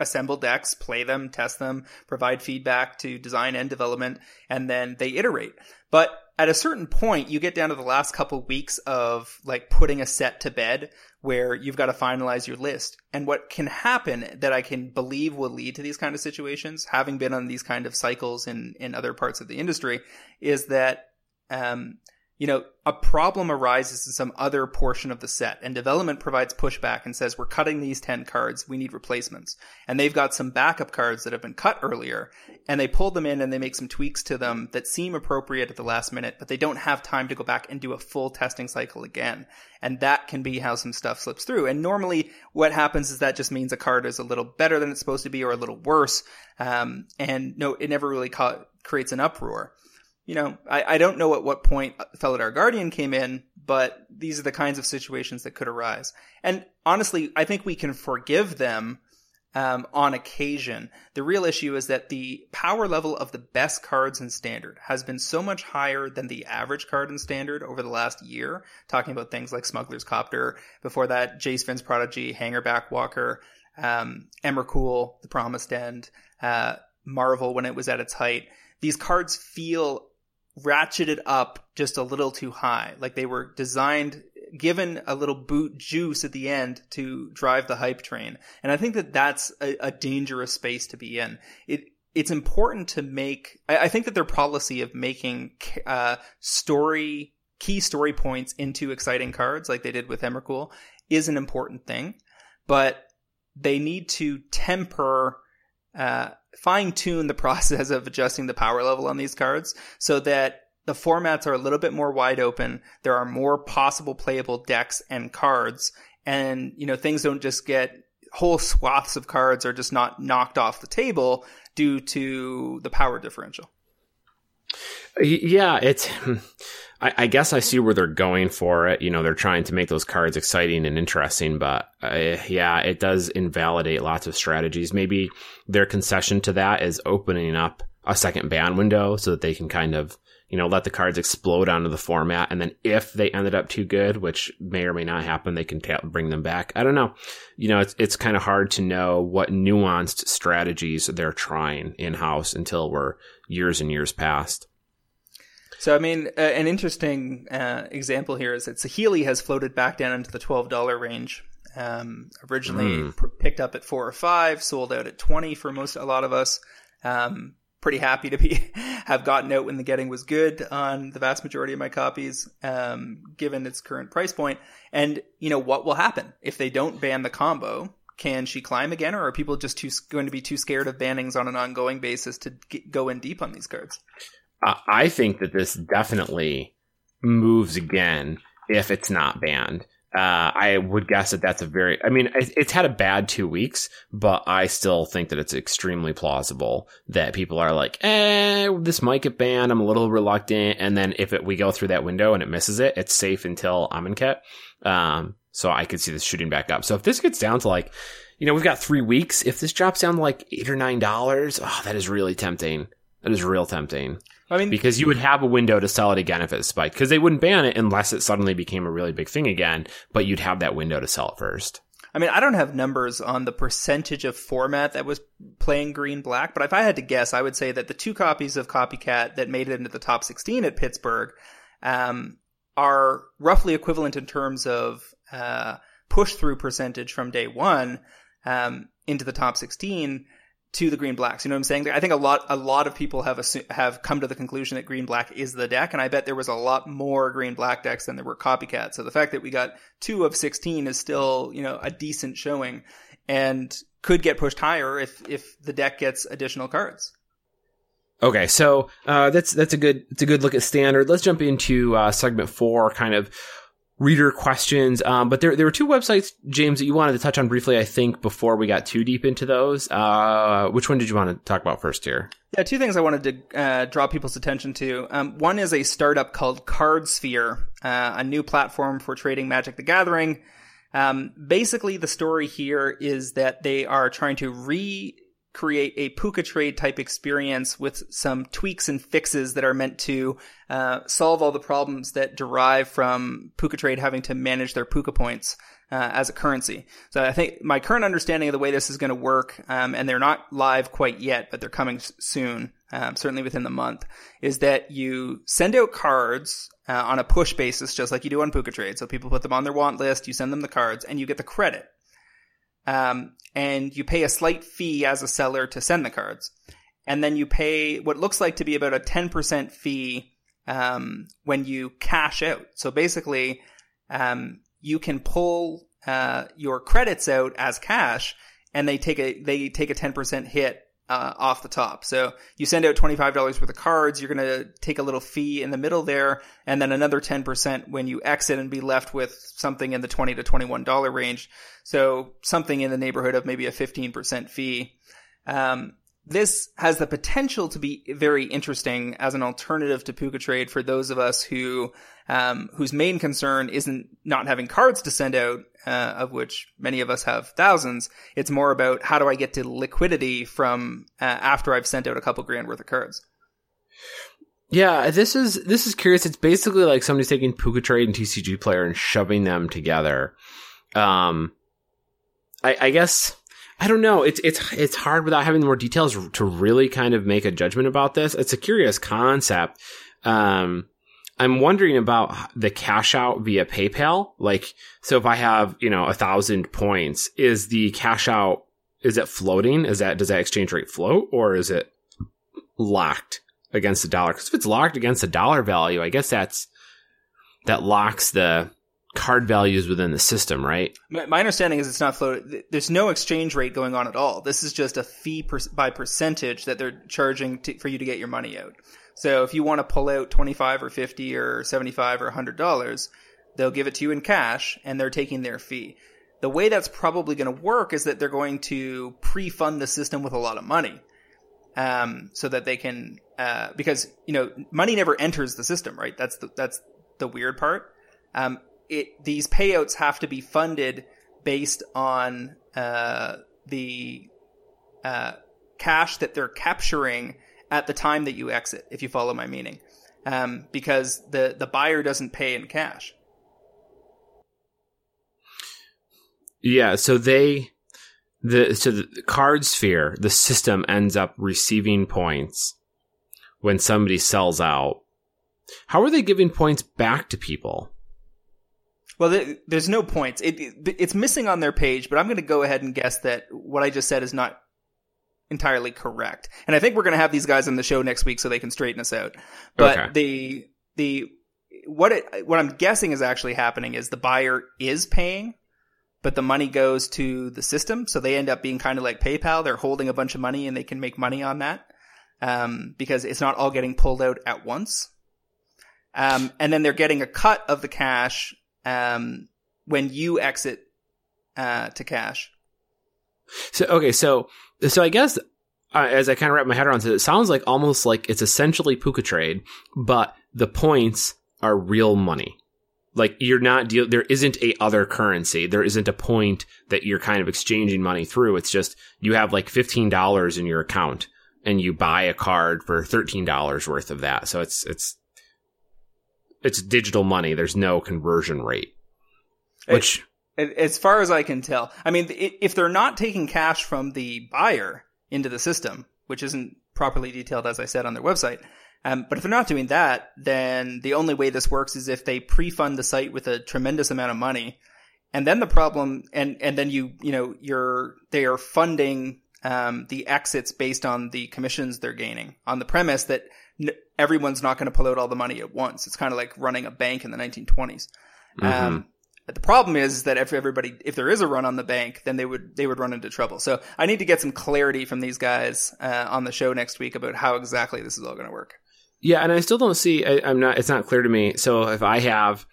assemble decks, play them, test them, provide feedback to design and development, and then they iterate. But at a certain point, you get down to the last couple weeks of like putting a set to bed where you've got to finalize your list. And what can happen that I can believe will lead to these kind of situations, having been on these kind of cycles in, in other parts of the industry, is that, um, you know, a problem arises in some other portion of the set and development provides pushback and says, we're cutting these 10 cards. We need replacements. And they've got some backup cards that have been cut earlier and they pull them in and they make some tweaks to them that seem appropriate at the last minute, but they don't have time to go back and do a full testing cycle again. And that can be how some stuff slips through. And normally what happens is that just means a card is a little better than it's supposed to be or a little worse. Um, and no, it never really ca- creates an uproar you know, I, I don't know at what point Felidar Guardian came in, but these are the kinds of situations that could arise. And honestly, I think we can forgive them um, on occasion. The real issue is that the power level of the best cards in Standard has been so much higher than the average card in Standard over the last year. Talking about things like Smuggler's Copter, before that, Jace Vryn's Prodigy, Hangerback Walker, um, Emrakul, The Promised End, uh, Marvel when it was at its height. These cards feel ratcheted up just a little too high. Like they were designed, given a little boot juice at the end to drive the hype train. And I think that that's a, a dangerous space to be in. It, it's important to make, I, I think that their policy of making, uh, story, key story points into exciting cards like they did with Emrakul is an important thing, but they need to temper uh, fine tune the process of adjusting the power level on these cards so that the formats are a little bit more wide open. There are more possible playable decks and cards, and you know things don't just get whole swaths of cards are just not knocked off the table due to the power differential. Yeah, it's. I, I, guess I see where they're going for it. You know, they're trying to make those cards exciting and interesting, but uh, yeah, it does invalidate lots of strategies. Maybe their concession to that is opening up a second ban window so that they can kind of, you know, let the cards explode onto the format. And then if they ended up too good, which may or may not happen, they can ta- bring them back. I don't know. You know, it's, it's kind of hard to know what nuanced strategies they're trying in house until we're years and years past. So, I mean, uh, an interesting uh, example here is that Saheeli has floated back down into the $12 range. Um, originally mm. p- picked up at four or five, sold out at 20 for most, a lot of us. Um, pretty happy to be, have gotten out when the getting was good on the vast majority of my copies, um, given its current price point. And, you know, what will happen if they don't ban the combo? Can she climb again, or are people just too going to be too scared of bannings on an ongoing basis to get, go in deep on these cards? I think that this definitely moves again if it's not banned. Uh, I would guess that that's a very, I mean, it's had a bad two weeks, but I still think that it's extremely plausible that people are like, eh, this might get banned. I'm a little reluctant. And then if it, we go through that window and it misses it, it's safe until Amonkhet. Um, so I could see this shooting back up. So if this gets down to like, you know, we've got three weeks. If this drops down to like eight or nine dollars, oh, that is really tempting. That is real tempting. I mean, because you would have a window to sell it again if it spiked, because they wouldn't ban it unless it suddenly became a really big thing again. But you'd have that window to sell it first. I mean, I don't have numbers on the percentage of format that was playing green black, but if I had to guess, I would say that the two copies of Copycat that made it into the top 16 at Pittsburgh um, are roughly equivalent in terms of uh, push through percentage from day one um, into the top 16 to the green blacks. You know what I'm saying? I think a lot a lot of people have have come to the conclusion that green black is the deck, and I bet there was a lot more green black decks than there were copycats. So the fact that we got two of 16 is still you know a decent showing, and could get pushed higher if if the deck gets additional cards. Okay, so uh, that's that's a good it's a good look at standard. Let's jump into uh, segment four, kind of reader questions. Um, but there, there were two websites, James, that you wanted to touch on briefly, I think, before we got too deep into those. Uh, which one did you want to talk about first here? Yeah, two things I wanted to uh, draw people's attention to. Um, one is a startup called Cardsphere, uh, a new platform for trading Magic the Gathering. Um, basically, the story here is that they are trying to re create a PucaTrade type experience with some tweaks and fixes that are meant to uh, solve all the problems that derive from PucaTrade having to manage their Puca points uh, as a currency. So I think my current understanding of the way this is going to work, um, and they're not live quite yet, but they're coming soon, um, certainly within the month, is that you send out cards uh, on a push basis, just like you do on PucaTrade. So people put them on their want list, you send them the cards, and you get the credit. Um, and you pay a slight fee as a seller to send the cards. And then you pay what looks like to be about a 10% fee um, when you cash out. So basically, um, you can pull uh, your credits out as cash, and they take a they take a 10% hit uh, off the top. So you send out $25 worth of cards, you're going to take a little fee in the middle there, and then another 10% when you exit and be left with something in the 20 to $21 range. So something in the neighborhood of maybe a 15% fee. Um, this has the potential to be very interesting as an alternative to PucaTrade for those of us who um, whose main concern isn't not having cards to send out, uh, of which many of us have thousands. It's more about how do I get to liquidity from uh, after I've sent out a couple grand worth of cards. Yeah, this is this is curious. It's basically like somebody's taking PucaTrade and TCG Player and shoving them together. Um, I, I guess I don't know. It's it's it's hard without having more details to really kind of make a judgment about this. It's a curious concept. Um, I'm wondering about the cash out via PayPal. Like, so if I have you know a thousand points, is the cash out is it floating? Is that does that exchange rate float or is it locked against the dollar? Because if it's locked against the dollar value, I guess that's that locks the card values within the system, right? My, understanding is it's not floated. There's no exchange rate going on at all. This is just a fee per, by percentage that they're charging to, for you to get your money out. So if you want to pull out 25 or 50 or 75 or 100 dollars, they'll give it to you in cash and they're taking their fee. The way that's probably going to work is that they're going to pre-fund the system with a lot of money. Um, so that they can, uh, because, you know, money never enters the system, right? That's the, that's the weird part. Um, it these payouts have to be funded based on uh, the uh, cash that they're capturing at the time that you exit. If you follow my meaning, um, because the the buyer doesn't pay in cash. Yeah, so they the so the CardSphere, the system ends up receiving points when somebody sells out. How are they giving points back to people? Well, there's no points. It, it, it's missing on their page, but I'm going to go ahead and guess that what I just said is not entirely correct. And I think we're going to have these guys on the show next week so they can straighten us out. But okay. the the what it what I'm guessing is actually happening is the buyer is paying, but the money goes to the system, so they end up being kind of like PayPal. They're holding a bunch of money and they can make money on that um, because it's not all getting pulled out at once. Um, and then they're getting a cut of the cash um, when you exit uh, to cash. So okay, so so I guess uh, as I kind of wrap my head around it, it sounds like almost like it's essentially PucaTrade, but the points are real money. Like you're not deal. There isn't a other currency. There isn't a point that you're kind of exchanging money through. It's just you have like fifteen dollars in your account, and you buy a card for thirteen dollars worth of that. So it's it's it's digital money. There's no conversion rate, which As far as I can tell, I mean, if they're not taking cash from the buyer into the system, which isn't properly detailed, as I said on their website, um, but if they're not doing that, then the only way this works is if they pre-fund the site with a tremendous amount of money, and then the problem, and and then you you know you're they are funding um, the exits based on the commissions they're gaining on the premise that everyone's not going to pull out all the money at once. It's kind of like running a bank in the 1920s. Mm-hmm. Um, the problem is that if everybody, if there is a run on the bank, then they would they would run into trouble. So I need to get some clarity from these guys uh, on the show next week about how exactly this is all going to work. Yeah, and I still don't see. I, I'm not. It's not clear to me. So if I have,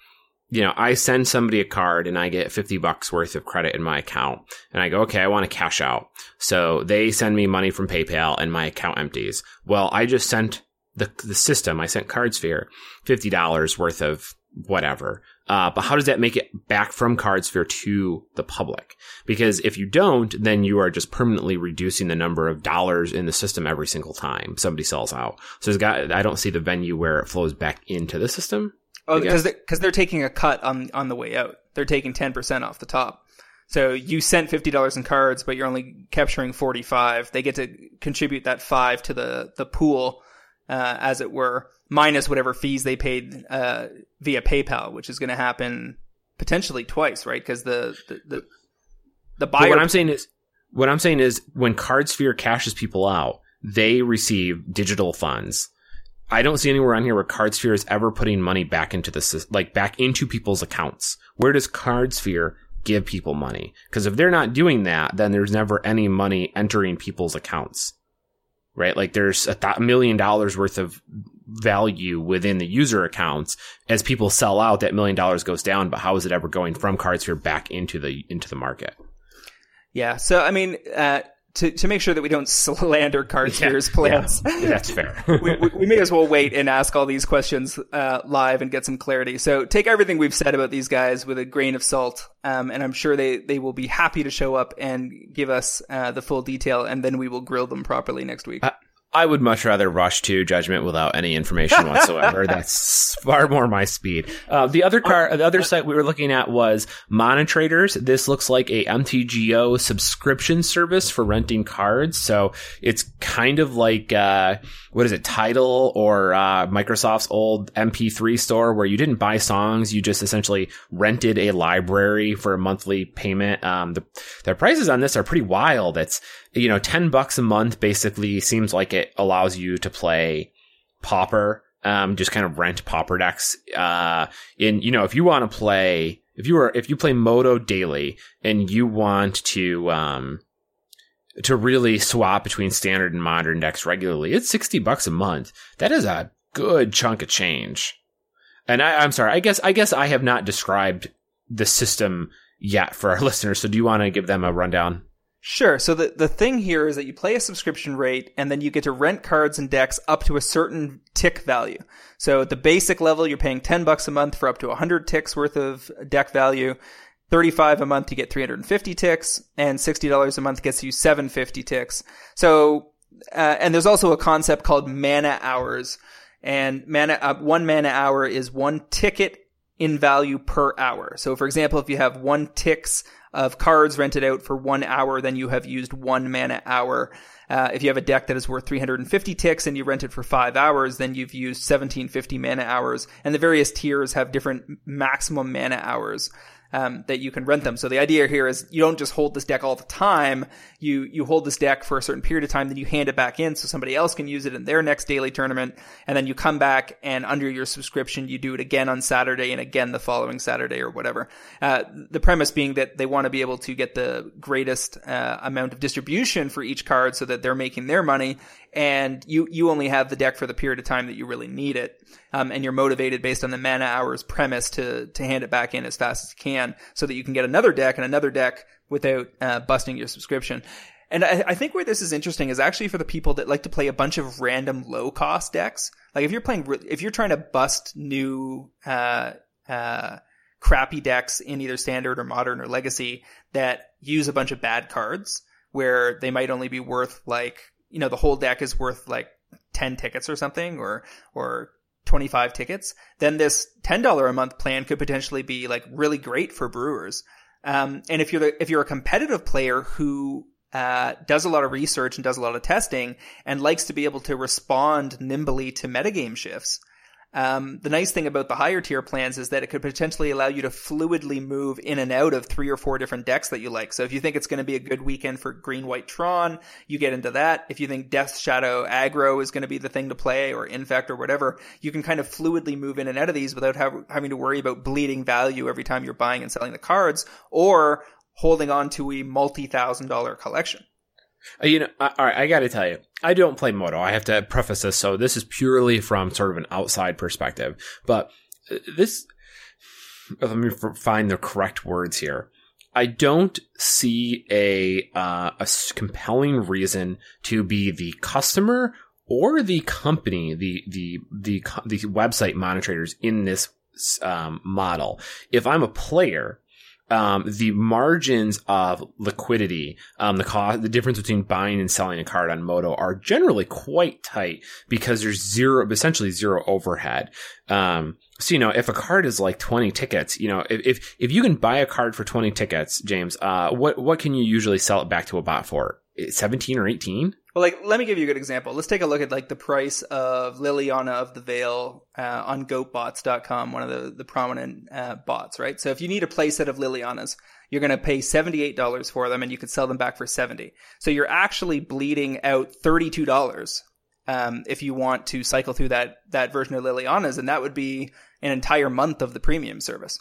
you know, I send somebody a card and I get fifty bucks worth of credit in my account, and I go, okay, I want to cash out. So they send me money from PayPal, and my account empties. Well, I just sent the the system. I sent CardSphere fifty dollars worth of whatever. Uh, but how does that make it back from CardSphere to the public? Because if you don't, then you are just permanently reducing the number of dollars in the system every single time somebody sells out. So got, I don't see the venue where it flows back into the system. Oh, because they're, cause they're taking a cut on, on the way out. They're taking 10% off the top. So you sent $50 in cards, but you're only capturing 45. They get to contribute that five to the, the pool, uh, as it were minus whatever fees they paid uh, via PayPal, which is going to happen potentially twice, right? Because the, the the the buyer. But what I'm saying is, what I'm saying is, when CardSphere cashes people out, they receive digital funds. I don't see anywhere on here where CardSphere is ever putting money back into the like back into people's accounts. Where does CardSphere give people money? Because if they're not doing that, then there's never any money entering people's accounts right? Like there's a th- million dollars worth of value within the user accounts as people sell out that million dollars goes down but how is it ever going from CardSphere back into the into the market yeah so i mean uh, to, to make sure that we don't slander CardSphere's yeah, plans. Yeah, that's fair. we, we, we, may as well wait and ask all these questions uh, live and get some clarity. So take everything we've said about these guys with a grain of salt, um, and I'm sure they, they will be happy to show up and give us uh, the full detail, and then we will grill them properly next week. Uh, I would much rather rush to judgment without any information whatsoever. That's far more my speed. Uh, the other car, the other site we were looking at was ManaTraders. This looks like a MTGO subscription service for renting cards. So it's kind of like, uh, what is it, Title or, uh, Microsoft's old MP3 store where you didn't buy songs. You just essentially rented a library for a monthly payment. Um, the, the prices on this are pretty wild. It's, you know, 10 bucks a month basically seems like it allows you to play Pauper, um, just kind of rent Pauper decks. Uh, in, you know, if you want to play, if you are, if you play Moto daily and you want to, um, to really swap between standard and modern decks regularly, it's 60 bucks a month. That is a good chunk of change. And I, I'm sorry, I guess, I guess I have not described the system yet for our listeners. So do you want to give them a rundown? Sure. So the, the thing here is that you play a subscription rate and then you get to rent cards and decks up to a certain tick value. So at the basic level, you're paying 10 bucks a month for up to 100 ticks worth of deck value. 35 a month, you get 350 ticks and $60 a month gets you 750 ticks. So, uh, and there's also a concept called mana hours and mana, uh, one mana hour is one ticket in value per hour. So for example, if you have one ticks of cards rented out for one hour, then you have used one mana hour. Uh, if you have a deck that is worth 350 ticks and you rent it for five hours, then you've used 1750 mana hours. And the various tiers have different maximum mana hours um, that you can rent them. So the idea here is you don't just hold this deck all the time. You you hold this deck for a certain period of time, then you hand it back in so somebody else can use it in their next daily tournament, and then you come back and under your subscription you do it again on Saturday and again the following Saturday or whatever. Uh, the premise being that they want to be able to get the greatest uh, amount of distribution for each card so that they're making their money and you you only have the deck for the period of time that you really need it, um, and you're motivated based on the mana hours premise to to hand it back in as fast as you can, so that you can get another deck and another deck without uh, busting your subscription. And I, I, think where this is interesting is actually for the people that like to play a bunch of random low cost decks. Like if you're playing, if you're trying to bust new, uh, uh, crappy decks in either standard or modern or legacy that use a bunch of bad cards where they might only be worth like you know, the whole deck is worth like 10 tickets or something or, or 25 tickets, then this $10 a month plan could potentially be like really great for brewers. Um, and if you're the, if you're a competitive player who uh, does a lot of research and does a lot of testing and likes to be able to respond nimbly to metagame shifts, um, the nice thing about the higher tier plans is that it could potentially allow you to fluidly move in and out of three or four different decks that you like. So if you think it's going to be a good weekend for green white Tron, you get into that. If you think Death Shadow aggro is going to be the thing to play or Infect or whatever, you can kind of fluidly move in and out of these without have, having to worry about bleeding value every time you're buying and selling the cards or holding on to a multi thousand dollar collection. Uh, you know, all right, I got to tell you, I don't play Moto. I have to preface this. So this is purely from sort of an outside perspective. But uh, this, let me find the correct words here. I don't see a uh, a compelling reason to be the customer or the company, the the the the website ManaTraders in this um, model. If I'm a player um, the margins of liquidity, um, the cost, the difference between buying and selling a card on Moto are generally quite tight because there's zero, essentially zero overhead. Um, so, you know, if a card is like 20 tickets, you know, if, if, if you can buy a card for 20 tickets, James, uh, what, what can you usually sell it back to a bot for? 17 or 18? Well, like, let me give you a good example. Let's take a look at like the price of Liliana of the Veil uh, on goatbots.com, one of the, the prominent uh, bots, right? So if you need a playset of Lilianas, you're going to pay $78 for them and you could sell them back for 70. So you're actually bleeding out $32 um, if you want to cycle through that, that version of Lilianas. And that would be an entire month of the premium service.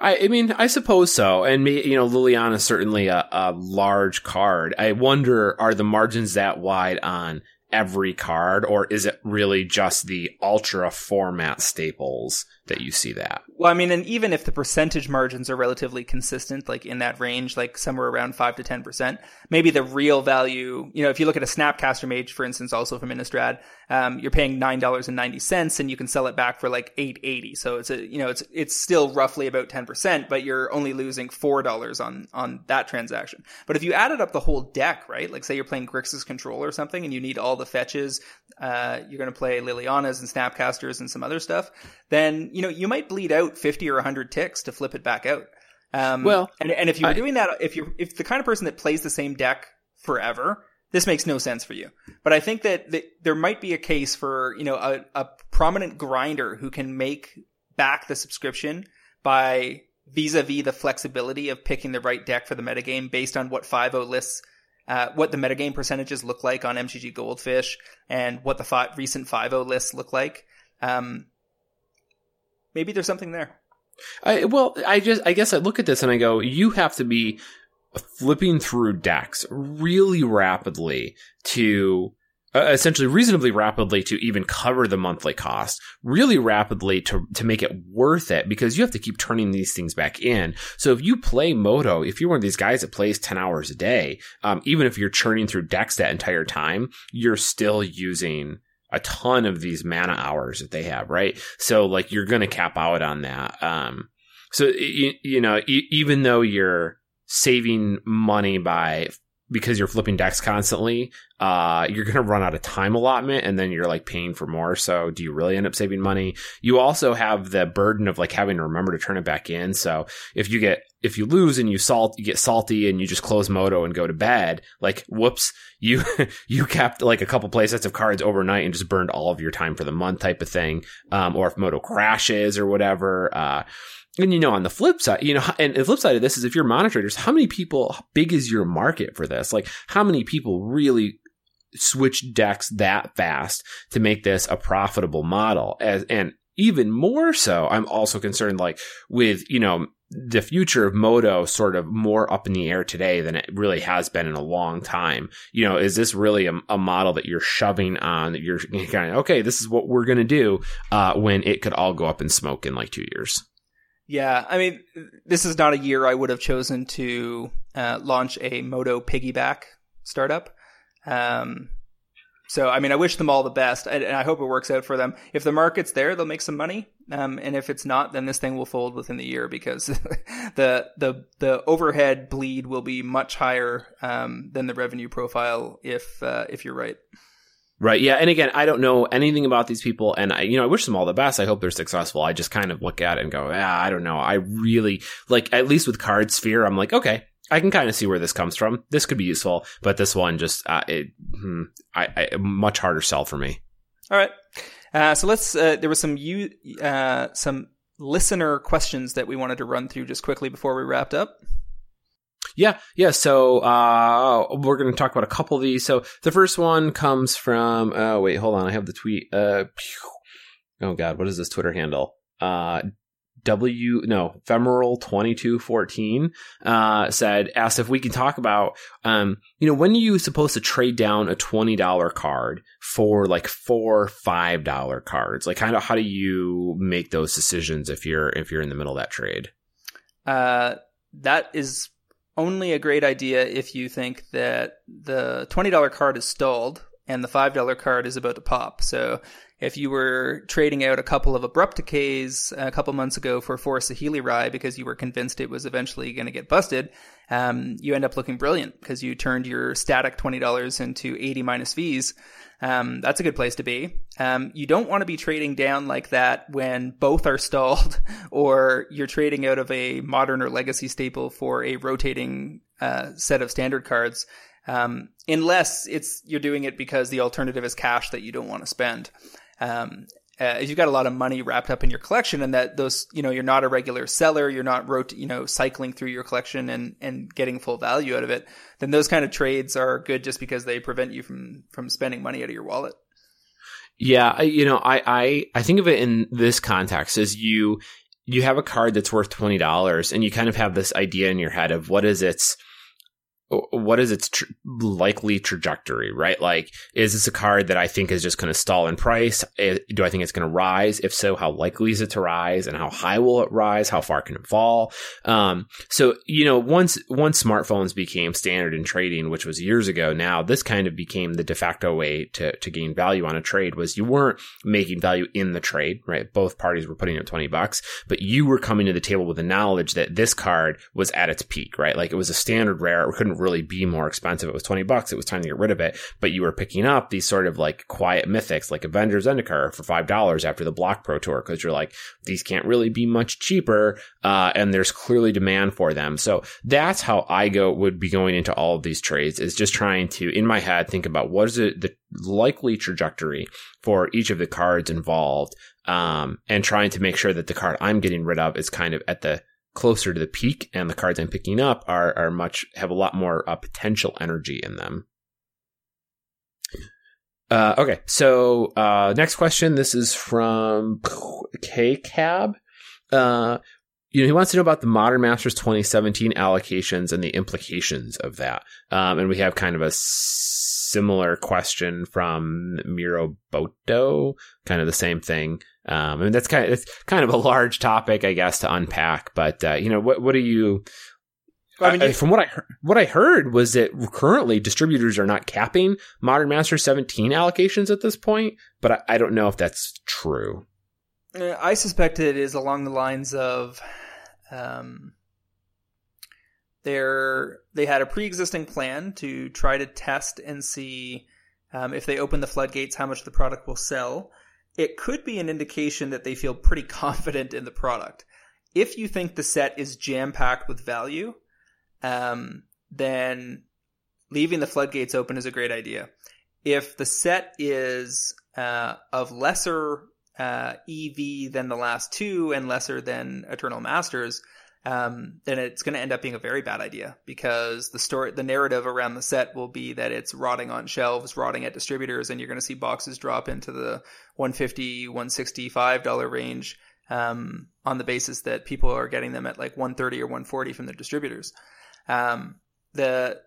I, I mean, I suppose so. And you know, Liliana is certainly a, a large card. I wonder, are the margins that wide on every card, or is it really just the ultra format staples that you see that? Well, I mean, and even if the percentage margins are relatively consistent, like in that range, like somewhere around five to ten percent, maybe the real value, you know, if you look at a Snapcaster Mage, for instance, also from Innistrad, um, you're paying nine dollars and ninety cents, and you can sell it back for like eight eighty. So it's a, you know, it's it's still roughly about ten percent, but you're only losing four dollars on on that transaction. But if you added up the whole deck, right? Like say you're playing Grixis Control or something, and you need all the fetches, uh, you're going to play Lilianas and Snapcasters and some other stuff, then you know you might bleed out fifty or hundred ticks to flip it back out. Um, well, and and if you're I, doing that, if you're if the kind of person that plays the same deck forever, this makes no sense for you. But I think that, that there might be a case for, you know, a, a prominent grinder who can make back the subscription by vis-a-vis the flexibility of picking the right deck for the metagame based on what 5.0 lists, uh, what the metagame percentages look like on MTG Goldfish and what the fi- recent 5.0 lists look like. Um, maybe there's something there. I, well, I just, I guess I look at this and I go, you have to be flipping through decks really rapidly to uh, essentially reasonably rapidly to even cover the monthly cost, really rapidly to, to make it worth it because you have to keep turning these things back in. So if you play Moto, if you're one of these guys that plays 10 hours a day, um, even if you're churning through decks that entire time, you're still using a ton of these mana hours that they have, right? So like you're going to cap out on that. Um, so you, you know, e- even though you're saving money by because you're flipping decks constantly, uh, you're going to run out of time allotment and then you're like paying for more. So do you really end up saving money? You also have the burden of like having to remember to turn it back in. So if you get, if you lose and you salt, you get salty and you just close Moto and go to bed, like whoops, you, you kept like a couple play sets of cards overnight and just burned all of your time for the month type of thing. Um, or if Moto crashes or whatever, uh, and you know, on the flip side, you know, and the flip side of this is if you're ManaTraders, how many people, how big is your market for this? Like, how many people really switch decks that fast to make this a profitable model? As, and even more so, I'm also concerned, like, with, you know, the future of Moto sort of more up in the air today than it really has been in a long time. You know, is this really a, a model that you're shoving on that you're kind of, okay, this is what we're going to do, uh, when it could all go up in smoke in like two years? Yeah, I mean, this is not a year I would have chosen to uh, launch a Moto piggyback startup. Um, so, I mean, I wish them all the best, and, I hope it works out for them. If the market's there, they'll make some money, um, and if it's not, then this thing will fold within the year because the the the overhead bleed will be much higher um, than the revenue profile if uh, if you're right. Right. Yeah. And again, I don't know anything about these people and I, you know, I wish them all the best. I hope they're successful. I just kind of look at it and go, yeah, I don't know. I really like, at least with CardSphere, I'm like, okay, I can kind of see where this comes from. This could be useful, but this one just, uh, it, hmm, I, I, much harder sell for me. All right. Uh, so let's, uh, there was some you, uh, some listener questions that we wanted to run through just quickly before we wrapped up. Yeah, yeah. So uh, we're going to talk about a couple of these. So the first one comes from. Oh wait, hold on. I have the tweet. Uh, oh God, what is this Twitter handle? Uh, W no femoral twenty two fourteen uh, said asked if we can talk about um you know when are you supposed to trade down a twenty dollar card for like four five dollar cards like kind of how do you make those decisions if you're if you're in the middle of that trade? Uh, that is only a great idea if you think that the $20 card is stalled and the $5 card is about to pop. So if you were trading out a couple of abrupt decays a couple months ago for Force Saheeli Rai because you were convinced it was eventually going to get busted, um, you end up looking brilliant because you turned your static $20 into 80 minus fees um, that's a good place to be. Um, you don't want to be trading down like that when both are stalled or you're trading out of a modern or legacy staple for a rotating uh, set of standard cards. Um, unless it's you're doing it because the alternative is cash that you don't want to spend. Um, uh, if you've got a lot of money wrapped up in your collection and that those, you know, you're not a regular seller, you're not rot- you know, cycling through your collection and, and getting full value out of it, then those kind of trades are good just because they prevent you from, from spending money out of your wallet. Yeah. I, you know, I, I, I think of it in this context as you, you have a card that's worth $20 and you kind of have this idea in your head of what is its, what is its tr- likely trajectory, right? Like, is this a card that I think is just going to stall in price? Do I think it's going to rise? If so, how likely is it to rise and how high will it rise? How far can it fall? Um, so, you know, once, once smartphones became standard in trading, which was years ago now, this kind of became the de facto way to, to gain value on a trade was you weren't making value in the trade, right? Both parties were putting in 20 bucks, but you were coming to the table with the knowledge that this card was at its peak, right? Like it was a standard rare. It couldn't really be more expensive. It was 20 bucks. It was time to get rid of it. But you were picking up these sort of like quiet mythics like Avenger of Zendikar for $5 after the Block Pro Tour because you're like, these can't really be much cheaper. Uh, and there's clearly demand for them. So that's how I go, would be going into all of these trades is just trying to, in my head, think about what is it, the likely trajectory for each of the cards involved. Um, and trying to make sure that the card I'm getting rid of is kind of at the closer to the peak, and the cards I'm picking up are are much have a lot more uh, potential energy in them. Uh, okay, so uh, next question. This is from K Cab. Uh, you know, he wants to know about the Modern Masters 2017 allocations and the implications of that. Um, and we have kind of a similar question from Miro Boto, kind of the same thing. Um, I mean, that's kind of, it's kind of a large topic, I guess, to unpack. But uh, you know, what what do you? I mean, I, from what I what I heard was that currently distributors are not capping Modern Master 17 allocations at this point, but I, I don't know if that's true. I suspect it is along the lines of, um, they're they had a pre-existing plan to try to test and see um, if they open the floodgates how much the product will sell it could be an indication that they feel pretty confident in the product. If you think the set is jam packed with value, um, then leaving the floodgates open is a great idea. If the set is uh, of lesser uh, EV than the last two and lesser than Eternal Masters, um, then it's going to end up being a very bad idea because the story, the narrative around the set will be that it's rotting on shelves, rotting at distributors, and you're going to see boxes drop into the 150, 165 dollar range um, on the basis that people are getting them at like 130 or 140 from their distributors. Um, the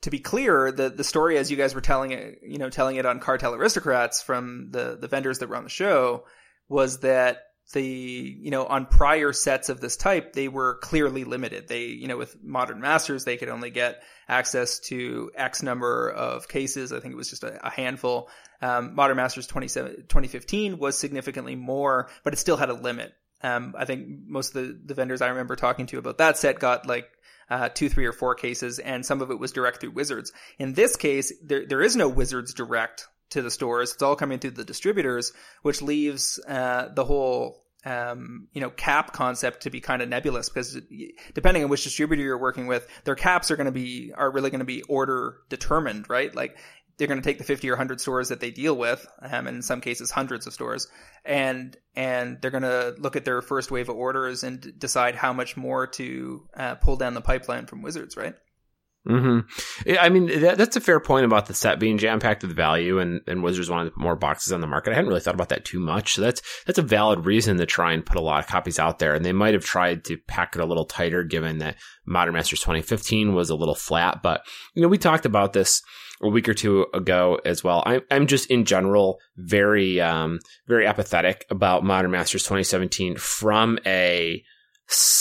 to be clear, the the story as you guys were telling it, you know, telling it on Cartel Aristocrats from the the vendors that were on the show was that the you know on prior sets of this type they were clearly limited. They you know with modern masters they could only get access to x number of cases. I think it was just a, a handful. Um, modern masters 2015 was significantly more but it still had a limit. Um, i think most of the, the vendors i remember talking to about that set got like uh, two, three, or four cases, and some of it was direct through Wizards. In this case, there there is no Wizards direct to the stores. It's all coming through the distributors, which leaves uh, the whole um, you know, cap concept to be kind of nebulous because depending on which distributor you're working with, their caps are going to be, are really going to be order determined, right? Like they're going to take the 50 or 100 stores that they deal with, um, and in some cases hundreds of stores, and, and they're going to look at their first wave of orders and decide how much more to uh, pull down the pipeline from Wizards, right? Hmm I mean, that, that's a fair point about the set being jam packed with value, and, and Wizards wanted to put more boxes on the market. I hadn't really thought about that too much. So that's that's a valid reason to try and put a lot of copies out there. And they might have tried to pack it a little tighter, given that Modern Masters 2015 was a little flat. But you know, we talked about this a week or two ago as well. I'm I'm just in general very um, very apathetic about Modern Masters 2017 from a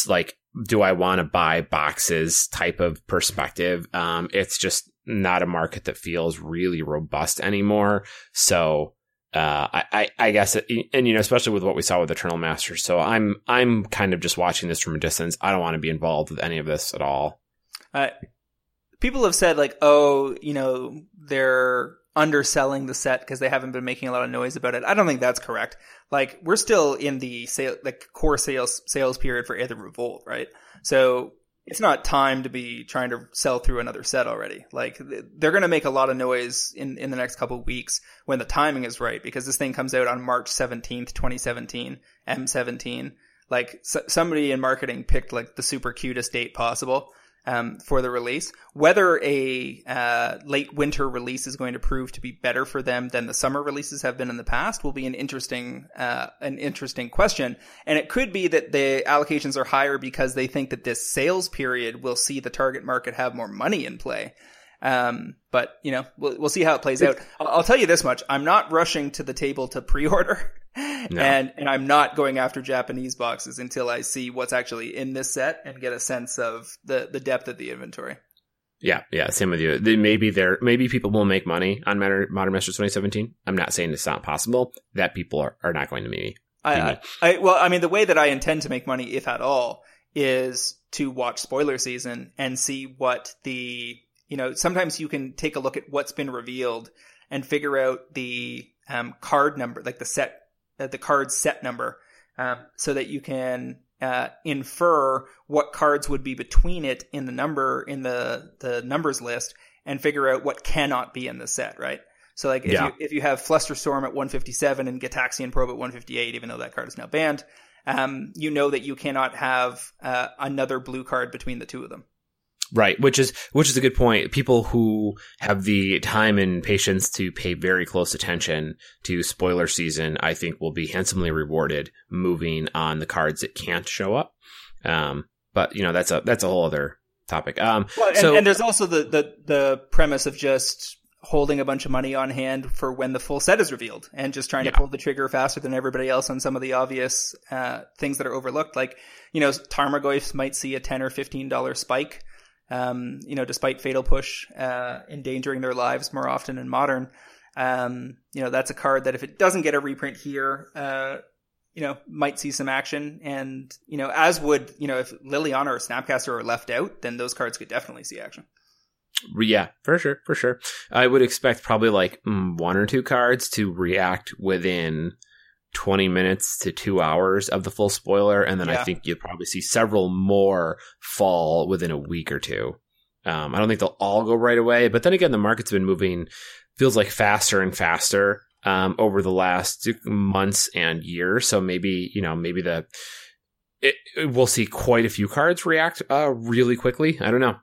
like do I want to buy boxes type of perspective. Um, it's just not a market that feels really robust anymore. So, uh, I, I, I guess, it, and you know, especially with what we saw with Eternal Masters. So I'm, I'm kind of just watching this from a distance. I don't want to be involved with any of this at all. Uh, people have said like, oh, you know, they're underselling the set because they haven't been making a lot of noise about it. I don't think that's correct. Like we're still in the sale, like core sales sales period for Aether Revolt, right? So it's not time to be trying to sell through another set already. Like they're going to make a lot of noise in, in the next couple weeks when the timing is right because this thing comes out on March 17th, 2017, M17. Like somebody in marketing picked like the super cutest date possible um, for the release. Whether a uh, late winter release is going to prove to be better for them than the summer releases have been in the past will be an interesting uh, an interesting question. And it could be that the allocations are higher because they think that this sales period will see the target market have more money in play. Um, but you know, we'll, we'll see how it plays out. I'll, I'll, tell you this much. I'm not rushing to the table to pre-order no. and, and I'm not going after Japanese boxes until I see what's actually in this set and get a sense of the, the depth of the inventory. Yeah, yeah, same with you. Maybe there, maybe people will make money on Modern, Modern Masters 2017. I'm not saying it's not possible. That people are, are not going to be. I, I, I, well, I mean, the way that I intend to make money, if at all, is to watch spoiler season and see what the you know, sometimes you can take a look at what's been revealed and figure out the um, card number, like the set, the card set number, um, so that you can uh, infer what cards would be between it in the number in the the numbers list, and figure out what cannot be in the set, right? So like if yeah. you if you have Flusterstorm at 157 and Gitaxian Probe at 158, even though that card is now banned, um, you know that you cannot have uh, another blue card between the two of them. Right, which is which is a good point. People who have the time and patience to pay very close attention to spoiler season, I think, will be handsomely rewarded moving on the cards that can't show up. Um, but you know, that's a that's a whole other topic. Um, well, and, so, and there's also the, the the premise of just holding a bunch of money on hand for when the full set is revealed, and just trying yeah. to pull the trigger faster than everybody else on some of the obvious uh, things that are overlooked. Like you know, Tarmogoyfs might see a ten or fifteen dollar spike um, you know, despite Fatal Push uh, endangering their lives more often in modern. Um, you know, that's a card that if it doesn't get a reprint here, uh, you know, might see some action. And, you know, as would, you know, if Liliana or Snapcaster are left out, then those cards could definitely see action. Yeah, for sure, for sure. I would expect probably like mm, one or two cards to react within 20 minutes to two hours of the full spoiler. And then yeah. I think you'll probably see several more fall within a week or two. Um, I don't think they'll all go right away. But then again, the market's been moving, feels like faster and faster um, over the last months and years. So maybe, you know, maybe the. It, it, we'll see quite a few cards react uh, really quickly. I don't know.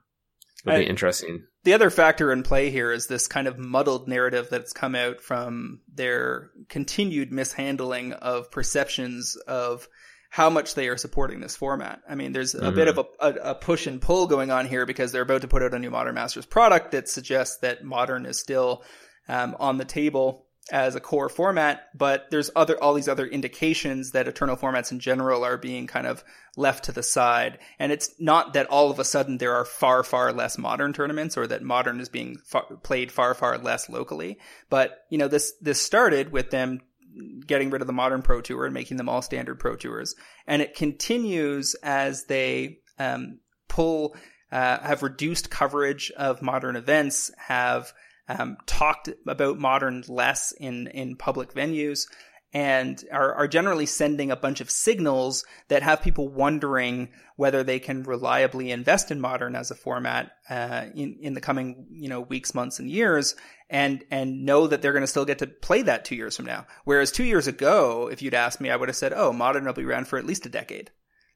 It'll be interesting the other factor in play here is this kind of muddled narrative that's come out from their continued mishandling of perceptions of how much they are supporting this format. I mean, there's a mm-hmm. bit of a, a, a, push and pull going on here because they're about to put out a new Modern Masters product that suggests that Modern is still um, on the table as a core format, but there's other all these other indications that eternal formats in general are being kind of left to the side. And it's not that all of a sudden there are far far less modern tournaments or that modern is being far, played far far less locally. But you know this this started with them getting rid of the modern pro tour and making them all standard pro tours, and it continues as they um, pull uh, have reduced coverage of modern events, have um, talked about modern less in in public venues and are, are generally sending a bunch of signals that have people wondering whether they can reliably invest in modern as a format uh, in in the coming you know weeks, months, and years, and and know that they're going to still get to play that two years from now. Whereas two years ago, if you'd asked me, I would have said, "Oh, modern will be around for at least a decade."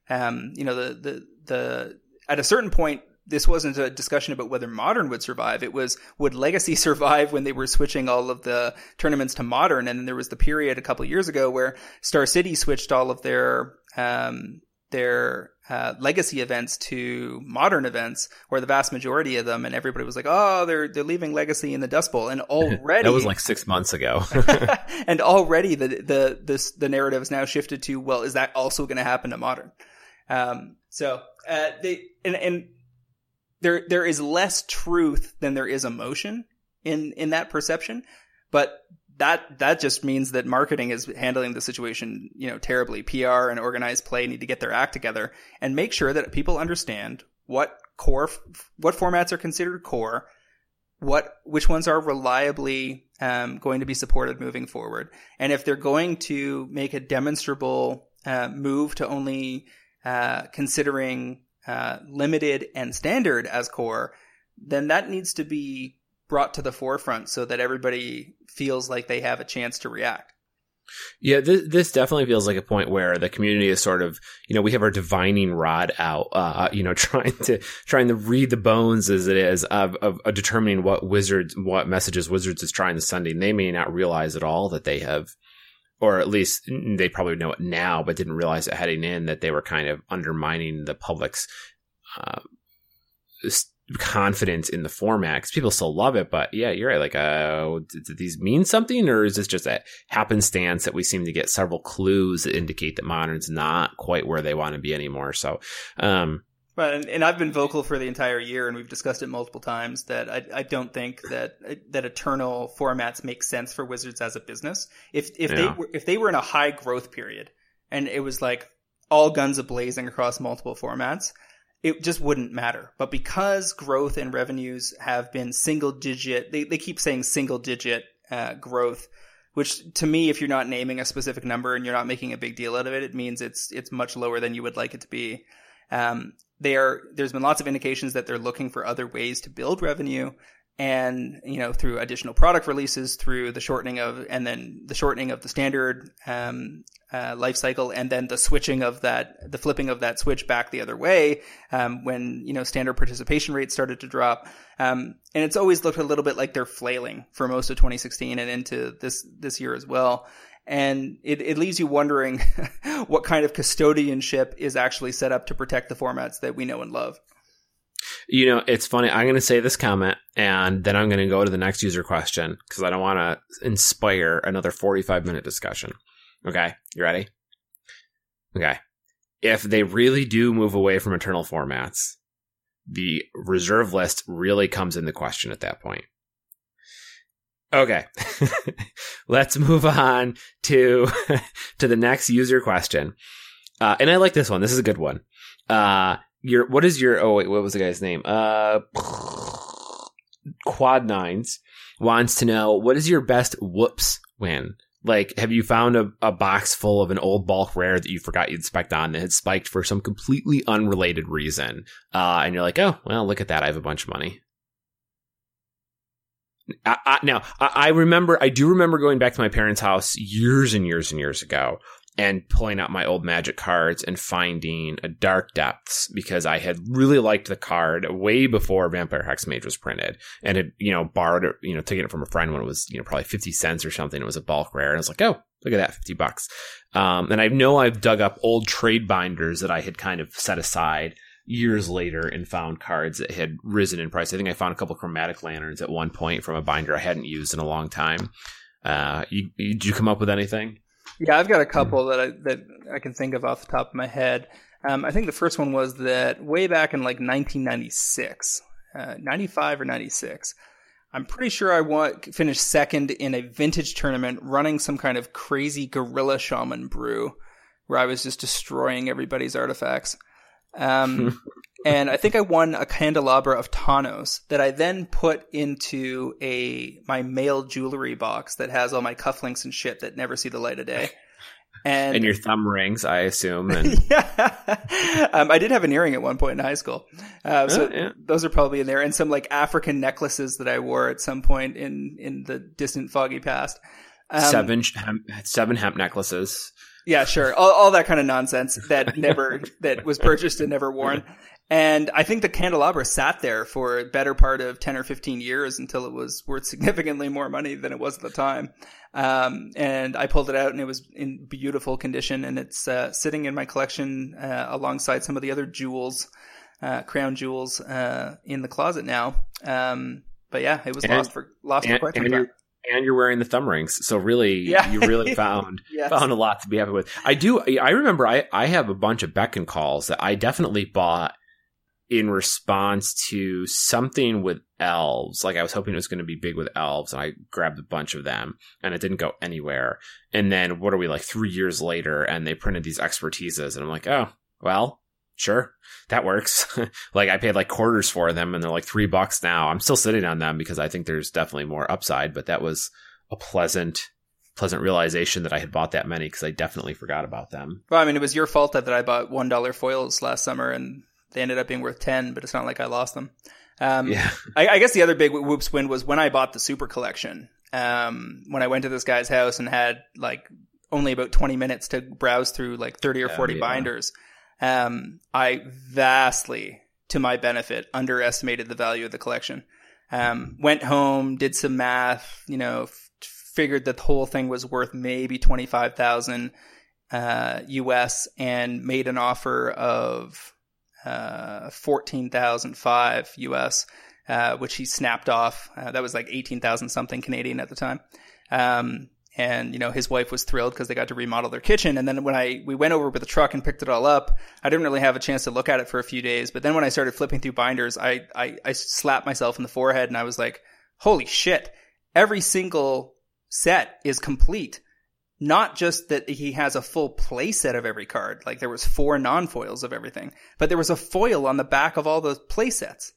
Um, you know, the the the at a certain point, this wasn't a discussion about whether modern would survive. It was would legacy survive when they were switching all of the tournaments to modern. And then there was the period a couple years ago where Star City switched all of their um, their uh, legacy events to modern events, or the vast majority of them, and everybody was like, "Oh, they're they're leaving legacy in the Dust Bowl," and already that was like six months ago, and already the the this the narrative has now shifted to, well, is that also going to happen to modern? Um, so uh, they and and there there is less truth than there is emotion in in that perception, but that that just means that marketing is handling the situation, you know, terribly. PR and organized play need to get their act together and make sure that people understand what core what formats are considered core, what which ones are reliably um, going to be supported moving forward, and if they're going to make a demonstrable uh, move to only uh, considering uh, limited and standard as core, then that needs to be brought to the forefront so that everybody feels like they have a chance to react. Yeah, this, this definitely feels like a point where the community is sort of, you know, we have our divining rod out, uh, you know, trying to trying to read the bones as it is of, of, of determining what wizards, what messages wizards is trying to send. And they may not realize at all that they have or at least they probably know it now, but didn't realize it heading in that they were kind of undermining the public's uh, confidence in the format because people still love it. But yeah, you're right. Like, uh, did, these mean something, or is this just a happenstance that we seem to get several clues that indicate that modern's not quite where they want to be anymore? So, um, Right, and, and, I've been vocal for the entire year, and we've discussed it multiple times that I, I don't think that that eternal formats make sense for Wizards as a business. If if yeah. they were if they were in a high growth period, and it was like all guns ablazing across multiple formats, it just wouldn't matter. But because growth and revenues have been single digit, they they keep saying single digit uh, growth which to me, if you're not naming a specific number and you're not making a big deal out of it, it means it's it's much lower than you would like it to be. Um, they are, there's been lots of indications that they're looking for other ways to build revenue and, you know, through additional product releases, through the shortening of, and then the shortening of the standard, um, uh, life cycle and then the switching of that, the flipping of that switch back the other way, um, when, you know, standard participation rates started to drop. Um, and it's always looked a little bit like they're flailing for most of 2016 and into this, this year as well and it, it leaves you wondering what kind of custodianship is actually set up to protect the formats that we know and love. You know, it's funny. I'm going to say this comment and then I'm going to go to the next user question because I don't want to inspire another 45 minute discussion. Okay. You ready? Okay. If they really do move away from eternal formats, the reserve list really comes into question at that point. Okay. Let's move on to to the next user question. Uh, and I like this one. This is a good one. Uh, your what is your oh wait, what was the guy's name? Uh Quad Nines wants to know what is your best whoops win? Like, have you found a, a box full of an old bulk rare that you forgot you'd spiked on that had spiked for some completely unrelated reason? Uh, and you're like, oh, well, look at that. I have a bunch of money. I, I, now, I, I remember, I do remember going back to my parents' house years and years and years ago and pulling out my old magic cards and finding a dark depths because I had really liked the card way before Vampire Hexmage was printed and had, you know, borrowed it, you know, taken it from a friend when it was, you know, probably 50 cents or something. It was a bulk rare. And I was like, oh, look at that, 50 bucks. Um, and I know I've dug up old trade binders that I had kind of set aside years later and found cards that had risen in price. I think I found a couple chromatic lanterns at one point from a binder I hadn't used in a long time. Uh, you, you, did you come up with anything? Yeah, I've got a couple that I, that I can think of off the top of my head. Um, I think the first one was that way back in like 1996, uh, 95 or 96. I'm pretty sure I want finished second in a vintage tournament running some kind of crazy gorilla shaman brew where I was just destroying everybody's artifacts. Um, and I think I won a candelabra of Tawnos that I then put into a my male jewelry box that has all my cufflinks and shit that never see the light of day. And, and your thumb rings, I assume. And yeah, um, I did have an earring at one point in high school, uh, so yeah. those are probably in there, and some like African necklaces that I wore at some point in in the distant, foggy past. Um, seven seven hemp necklaces. Yeah, sure, all, all that kind of nonsense that never that was purchased and never worn. And I think the candelabra sat there for a better part of 10 or 15 years until it was worth significantly more money than it was at the time. Um, and I pulled it out and it was in beautiful condition and it's, uh, sitting in my collection, uh, alongside some of the other jewels, uh, crown jewels, uh, in the closet now. Um, but yeah, it was and, lost for, lost and, for quite some time and you're wearing the thumb rings. So really, yeah. you really found yes. found a lot to be happy with. I do. I remember. I I have a bunch of Beck and calls that I definitely bought in response to something with elves. Like I was hoping it was going to be big with elves, and I grabbed a bunch of them, and it didn't go anywhere. And then what are we like three years later, and they printed these expertises, and I'm like, oh well, sure, that works. like I paid like quarters for them, and they're like three bucks now. I'm still sitting on them because I think there's definitely more upside, but that was a pleasant pleasant realization that I had bought that many because I definitely forgot about them. Well, I mean, it was your fault that, that I bought one dollar foils last summer, and they ended up being worth 10, but it's not like I lost them. Um, yeah. I, I, guess the other big whoops win was when I bought the super collection. Um, when I went to this guy's house and had like only about 20 minutes to browse through like 30 or 40 yeah. binders. Um, I vastly, to my benefit, underestimated the value of the collection. Um, went home, did some math, you know, f- figured that the whole thing was worth maybe 25,000, uh, US and made an offer of uh, 14,005 US, uh, which he snapped off. Uh, that was like 18,000 something Canadian at the time. Um, and you know his wife was thrilled because they got to remodel their kitchen and then when i we went over with the truck and picked it all up i didn't really have a chance to look at it for a few days but then when i started flipping through binders i i, I slapped myself in the forehead and i was like holy shit every single set is complete not just that he has a full play set of every card, like there was four non-foils of everything, but there was a foil on the back of all those play sets.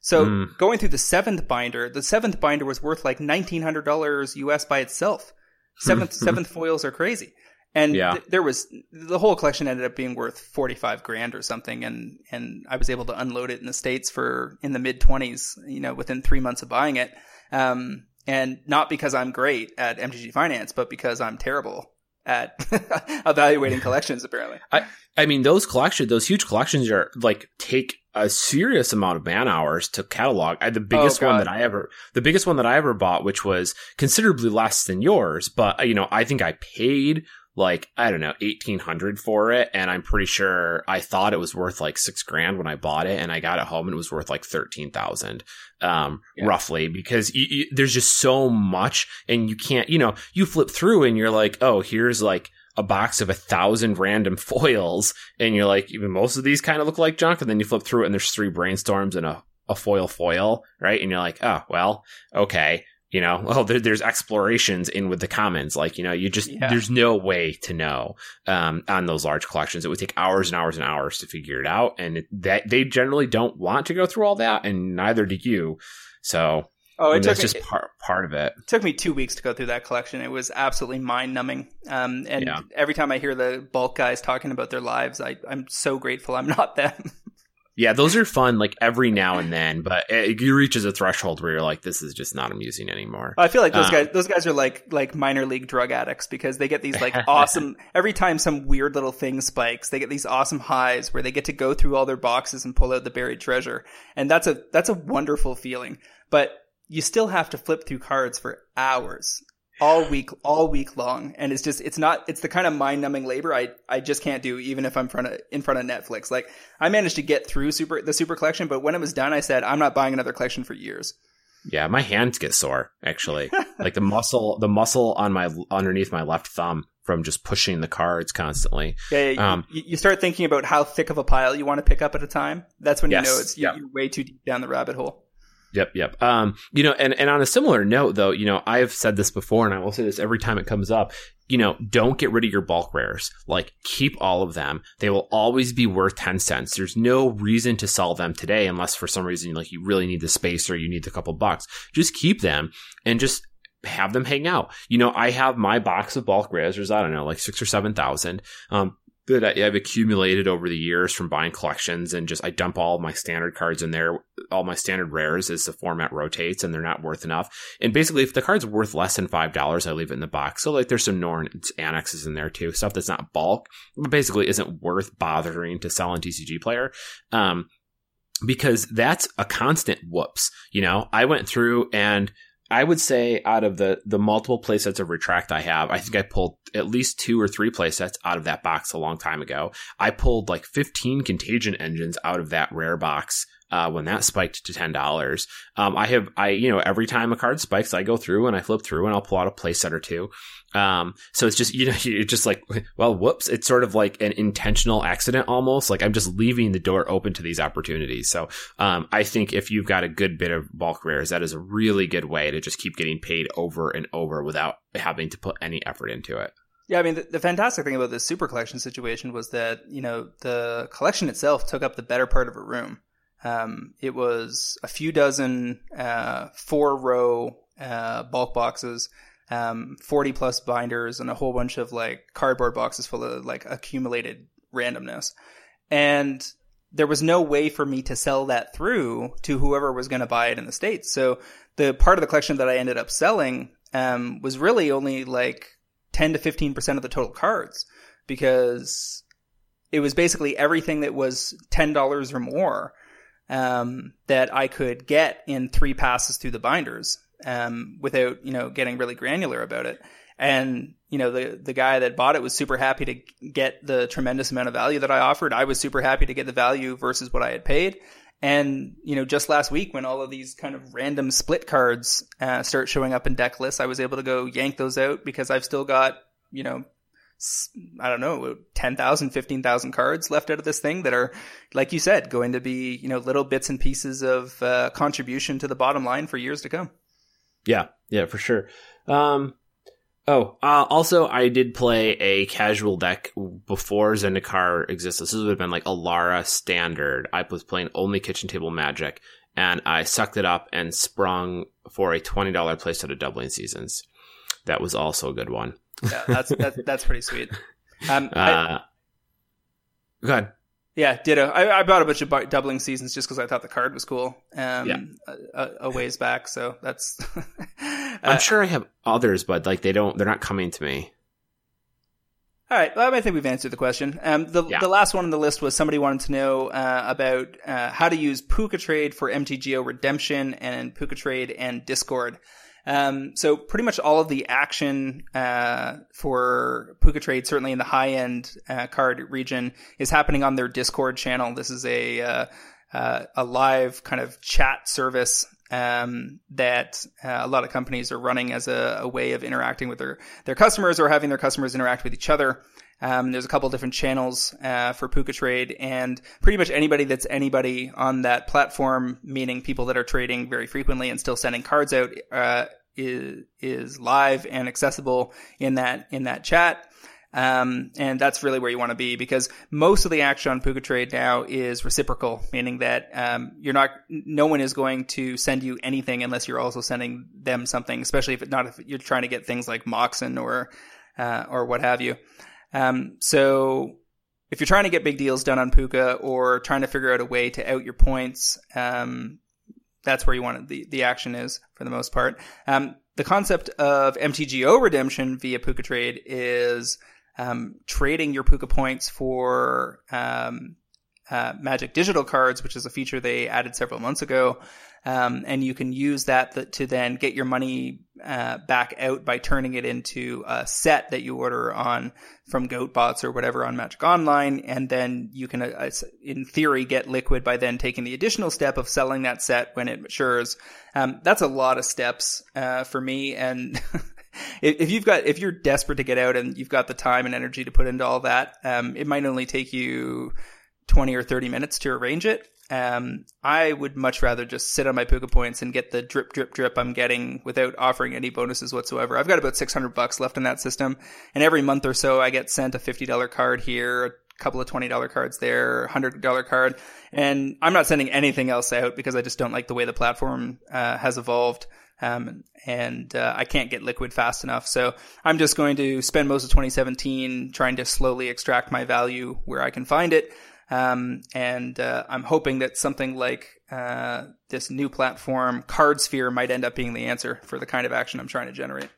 So mm. going through the seventh binder, the seventh binder was worth like $1,900 US by itself. Seventh, seventh foils are crazy. And yeah. th- there was, the whole collection ended up being worth 45 grand or something. And, and I was able to unload it in the States for in the mid twenties, you know, within three months of buying it. Um, and not because I'm great at MTG Finance, but because I'm terrible at evaluating collections. Apparently, I I mean those collections, those huge collections are like take a serious amount of man hours to catalog. I, the biggest oh, one that I ever, the biggest one that I ever bought, which was considerably less than yours, but you know I think I paid like I don't know eighteen hundred for it, and I'm pretty sure I thought it was worth like six grand when I bought it, and I got it home and it was worth like thirteen thousand, um, yeah. roughly, because you, you, there's just so much, and you can't, you know, you flip through and you're like, oh, here's like a box of a thousand random foils, and you're like, even most of these kind of look like junk, and then you flip through it and there's three brainstorms and a a foil foil, right? And you're like, oh, well, okay you know well there, there's explorations in with the commons like you know you just yeah. there's no way to know um, on those large collections it would take hours and hours and hours to figure it out and it, that they generally don't want to go through all that and neither do you so Oh, it took that's me, just part part of it. It took me two weeks to go through that collection. It was absolutely mind numbing. Um, and yeah. every time I hear the bulk guys talking about their lives, I, I'm so grateful I'm not them. Yeah, those are fun like every now and then, but it, you reaches a threshold where you're like, this is just not amusing anymore. I feel like those um, guys, those guys are like like minor league drug addicts because they get these like awesome. every time some weird little thing spikes, they get these awesome highs where they get to go through all their boxes and pull out the buried treasure, and that's a that's a wonderful feeling. But you still have to flip through cards for hours all week all week long and it's just it's not it's the kind of mind-numbing labor i i just can't do even if i'm front of, in front of netflix like i managed to get through super the super collection but when it was done i said i'm not buying another collection for years yeah my hands get sore actually like the muscle the muscle on my underneath my left thumb from just pushing the cards constantly. Yeah, yeah um, you, you, start thinking about how thick of a pile you want to pick up at a time. That's when yes, you know it's you, you're way too deep down the rabbit hole. Yep, yep. Um, you know, and, and on a similar note though, you know, I've said this before and I will say this every time it comes up. you know, don't get rid of your bulk rares. Like, keep all of them. They will always be worth 10 cents. There's no reason to sell them today unless for some reason, like, you really need the space or you need a couple bucks. Just keep them and just have them hang out. You know, I have my box of bulk rares. There's, I don't know, like six or 7,000. Um, that I've accumulated over the years from buying collections and just I dump all my standard cards in there, all my standard rares as the format rotates and they're not worth enough. And basically, if the card's worth less than five dollars, I leave it in the box. So like, there's some Norn's Annexes in there too, stuff that's not bulk, but basically isn't worth bothering to sell in TCG Player. Um, because that's a constant whoops. You know, I went through and I would say out of the the multiple playsets of Retract I have, I think I pulled at least two or three playsets out of that box a long time ago. I pulled like 15 Contagion engines out of that rare box uh, when that spiked to ten dollars. Um, I have I you know every time a card spikes, I go through and I flip through and I'll pull out a playset or two. Um, so it's just you know you're just like well whoops, it's sort of like an intentional accident almost. Like I'm just leaving the door open to these opportunities. So um, I think if you've got a good bit of bulk rares, that is a really good way to just keep getting paid over and over without having to put any effort into it. Yeah, I mean, the, the, fantastic thing about this super collection situation was that, you know, the collection itself took up the better part of a room. Um, it was a few dozen uh, four row uh, bulk boxes, um, 40 plus binders, and a whole bunch of like cardboard boxes full of like accumulated randomness. And there was no way for me to sell that through to whoever was going to buy it in the States. So the part of the collection that I ended up selling um, was really only like 10 to 15% of the total cards because it was basically everything that was $10 or more um, that I could get in three passes through the binders um, without you know getting really granular about it. And you know the the guy that bought it was super happy to get the tremendous amount of value that I offered. I was super happy to get the value versus what I had paid. And you know, just last week when all of these kind of random split cards uh, start showing up in deck lists, I was able to go yank those out because I've still got you know I don't know, 10,000, 15,000 cards left out of this thing that are, like you said, going to be, you know, little bits and pieces of uh, contribution to the bottom line for years to come. Yeah, yeah, for sure. Um, oh, uh, also, I did play a casual deck before Zendikar existed. This would have been like Alara standard. I was playing only kitchen table magic, and I sucked it up and sprung for a $20 playset of Doubling Seasons. That was also a good one yeah, that's that's that's pretty sweet. Um, uh, I, go ahead. Yeah, ditto. I, I bought a bunch of doubling seasons just because I thought the card was cool. Um, yeah. a, a, ways back, so that's. uh, I'm sure I have others, but like they don't, they're not coming to me. All right, well, I think we've answered the question. Um, the yeah. the last one on the list was somebody wanted to know uh, about uh, how to use PucaTrade for MTGO Redemption and PucaTrade and Discord. Um, so pretty much all of the action uh, for PucaTrade, certainly in the high end uh, card region, is happening on their Discord channel. This is a uh, uh a live kind of chat service um, that uh, a lot of companies are running as a, a, way of interacting with their their customers or having their customers interact with each other. Um, there's a couple different channels uh, for PucaTrade, and pretty much anybody that's anybody on that platform, meaning people that are trading very frequently and still sending cards out, uh, is is live and accessible in that in that chat. Um, and that's really where you want to be because most of the action on PucaTrade now is reciprocal, meaning that um, you're not, no one is going to send you anything unless you're also sending them something, especially if it, not if you're trying to get things like Moxen or uh, or what have you. Um, so if you're trying to get big deals done on Puca or trying to figure out a way to out your points, um, that's where you want it, the, the action is for the most part. Um, the concept of MTGO redemption via PucaTrade is um, trading your Puca points for um, uh, Magic Digital cards, which is a feature they added several months ago. Um, and you can use that to then get your money uh, back out by turning it into a set that you order on from GoatBots or whatever on Magic Online, and then you can, uh, in theory, get liquid by then taking the additional step of selling that set when it matures. Um, that's a lot of steps uh, for me, and if you've got if you're desperate to get out and you've got the time and energy to put into all that, um, it might only take you 20 or 30 minutes to arrange it. Um, I would much rather just sit on my Puca points and get the drip, drip, drip I'm getting without offering any bonuses whatsoever. I've got about 600 bucks left in that system. And every month or so, I get sent a $50 card here, a couple of $20 cards there, $100 card. And I'm not sending anything else out because I just don't like the way the platform uh, has evolved. Um, and uh, I can't get liquid fast enough. So I'm just going to spend most of 2017 trying to slowly extract my value where I can find it. Um, and uh, I'm hoping that something like uh, this new platform, CardSphere, might end up being the answer for the kind of action I'm trying to generate.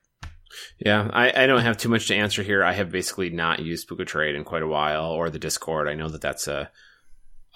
Yeah, I, I don't have too much to answer here. I have basically not used PucaTrade in quite a while, or the Discord. I know that that's a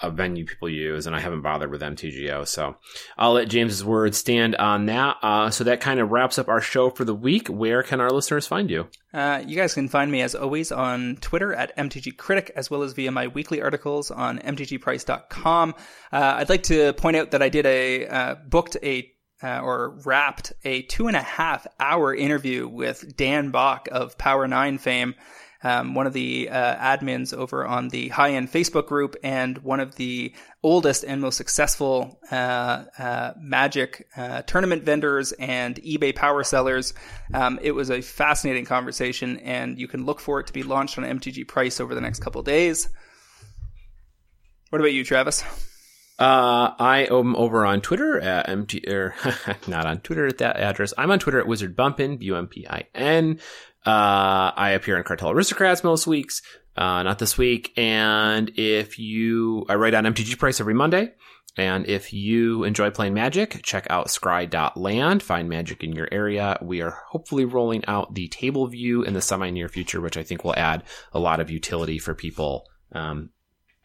a venue people use, and I haven't bothered with MTGO. So I'll let James's word stand on that. Uh, so that kind of wraps up our show for the week. Where can our listeners find you? Uh, you guys can find me as always on Twitter at MTG Critic, as well as via my weekly articles on MTGPrice.com. Uh, I'd like to point out that I did a uh, booked a uh, or wrapped a two and a half hour interview with Dan Bach of Power Nine fame um, one of the uh, admins over on the high end Facebook group and one of the oldest and most successful uh, uh, Magic uh, tournament vendors and eBay power sellers. Um, it was a fascinating conversation, and you can look for it to be launched on MTG Price over the next couple days. What about you, Travis? Uh, I am over on Twitter at MT, or not on Twitter at that address. I'm on Twitter at Wizard Bumpin, B U M P I N. Uh, I appear in Cartel Aristocrats most weeks, uh, not this week. And if you, I write on MTG Price every Monday. And if you enjoy playing Magic, check out scry.land, find Magic in your area. We are hopefully rolling out the table view in the semi near future, which I think will add a lot of utility for people, um,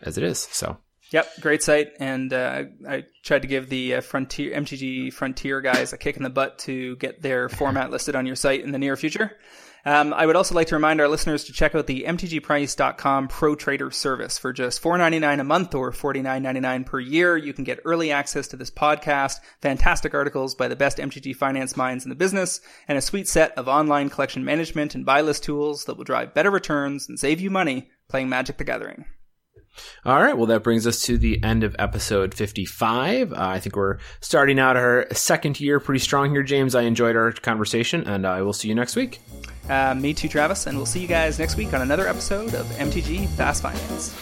as it is. So. Yep, great site, and uh, I tried to give the uh, Frontier MTG Frontier guys a kick in the butt to get their format listed on your site in the near future. Um, I would also like to remind our listeners to check out the MTGPrice.com Pro Trader service for just $4.99 a month or $49.99 per year. You can get early access to this podcast, fantastic articles by the best MTG finance minds in the business, and a sweet set of online collection management and buy list tools that will drive better returns and save you money playing Magic the Gathering. All right. Well, that brings us to the end of episode 55. Uh, I think we're starting out our second year pretty strong here, James. I enjoyed our conversation, and I will see you next week. Uh, me too, Travis, and we'll see you guys next week on another episode of MTG Fast Finance.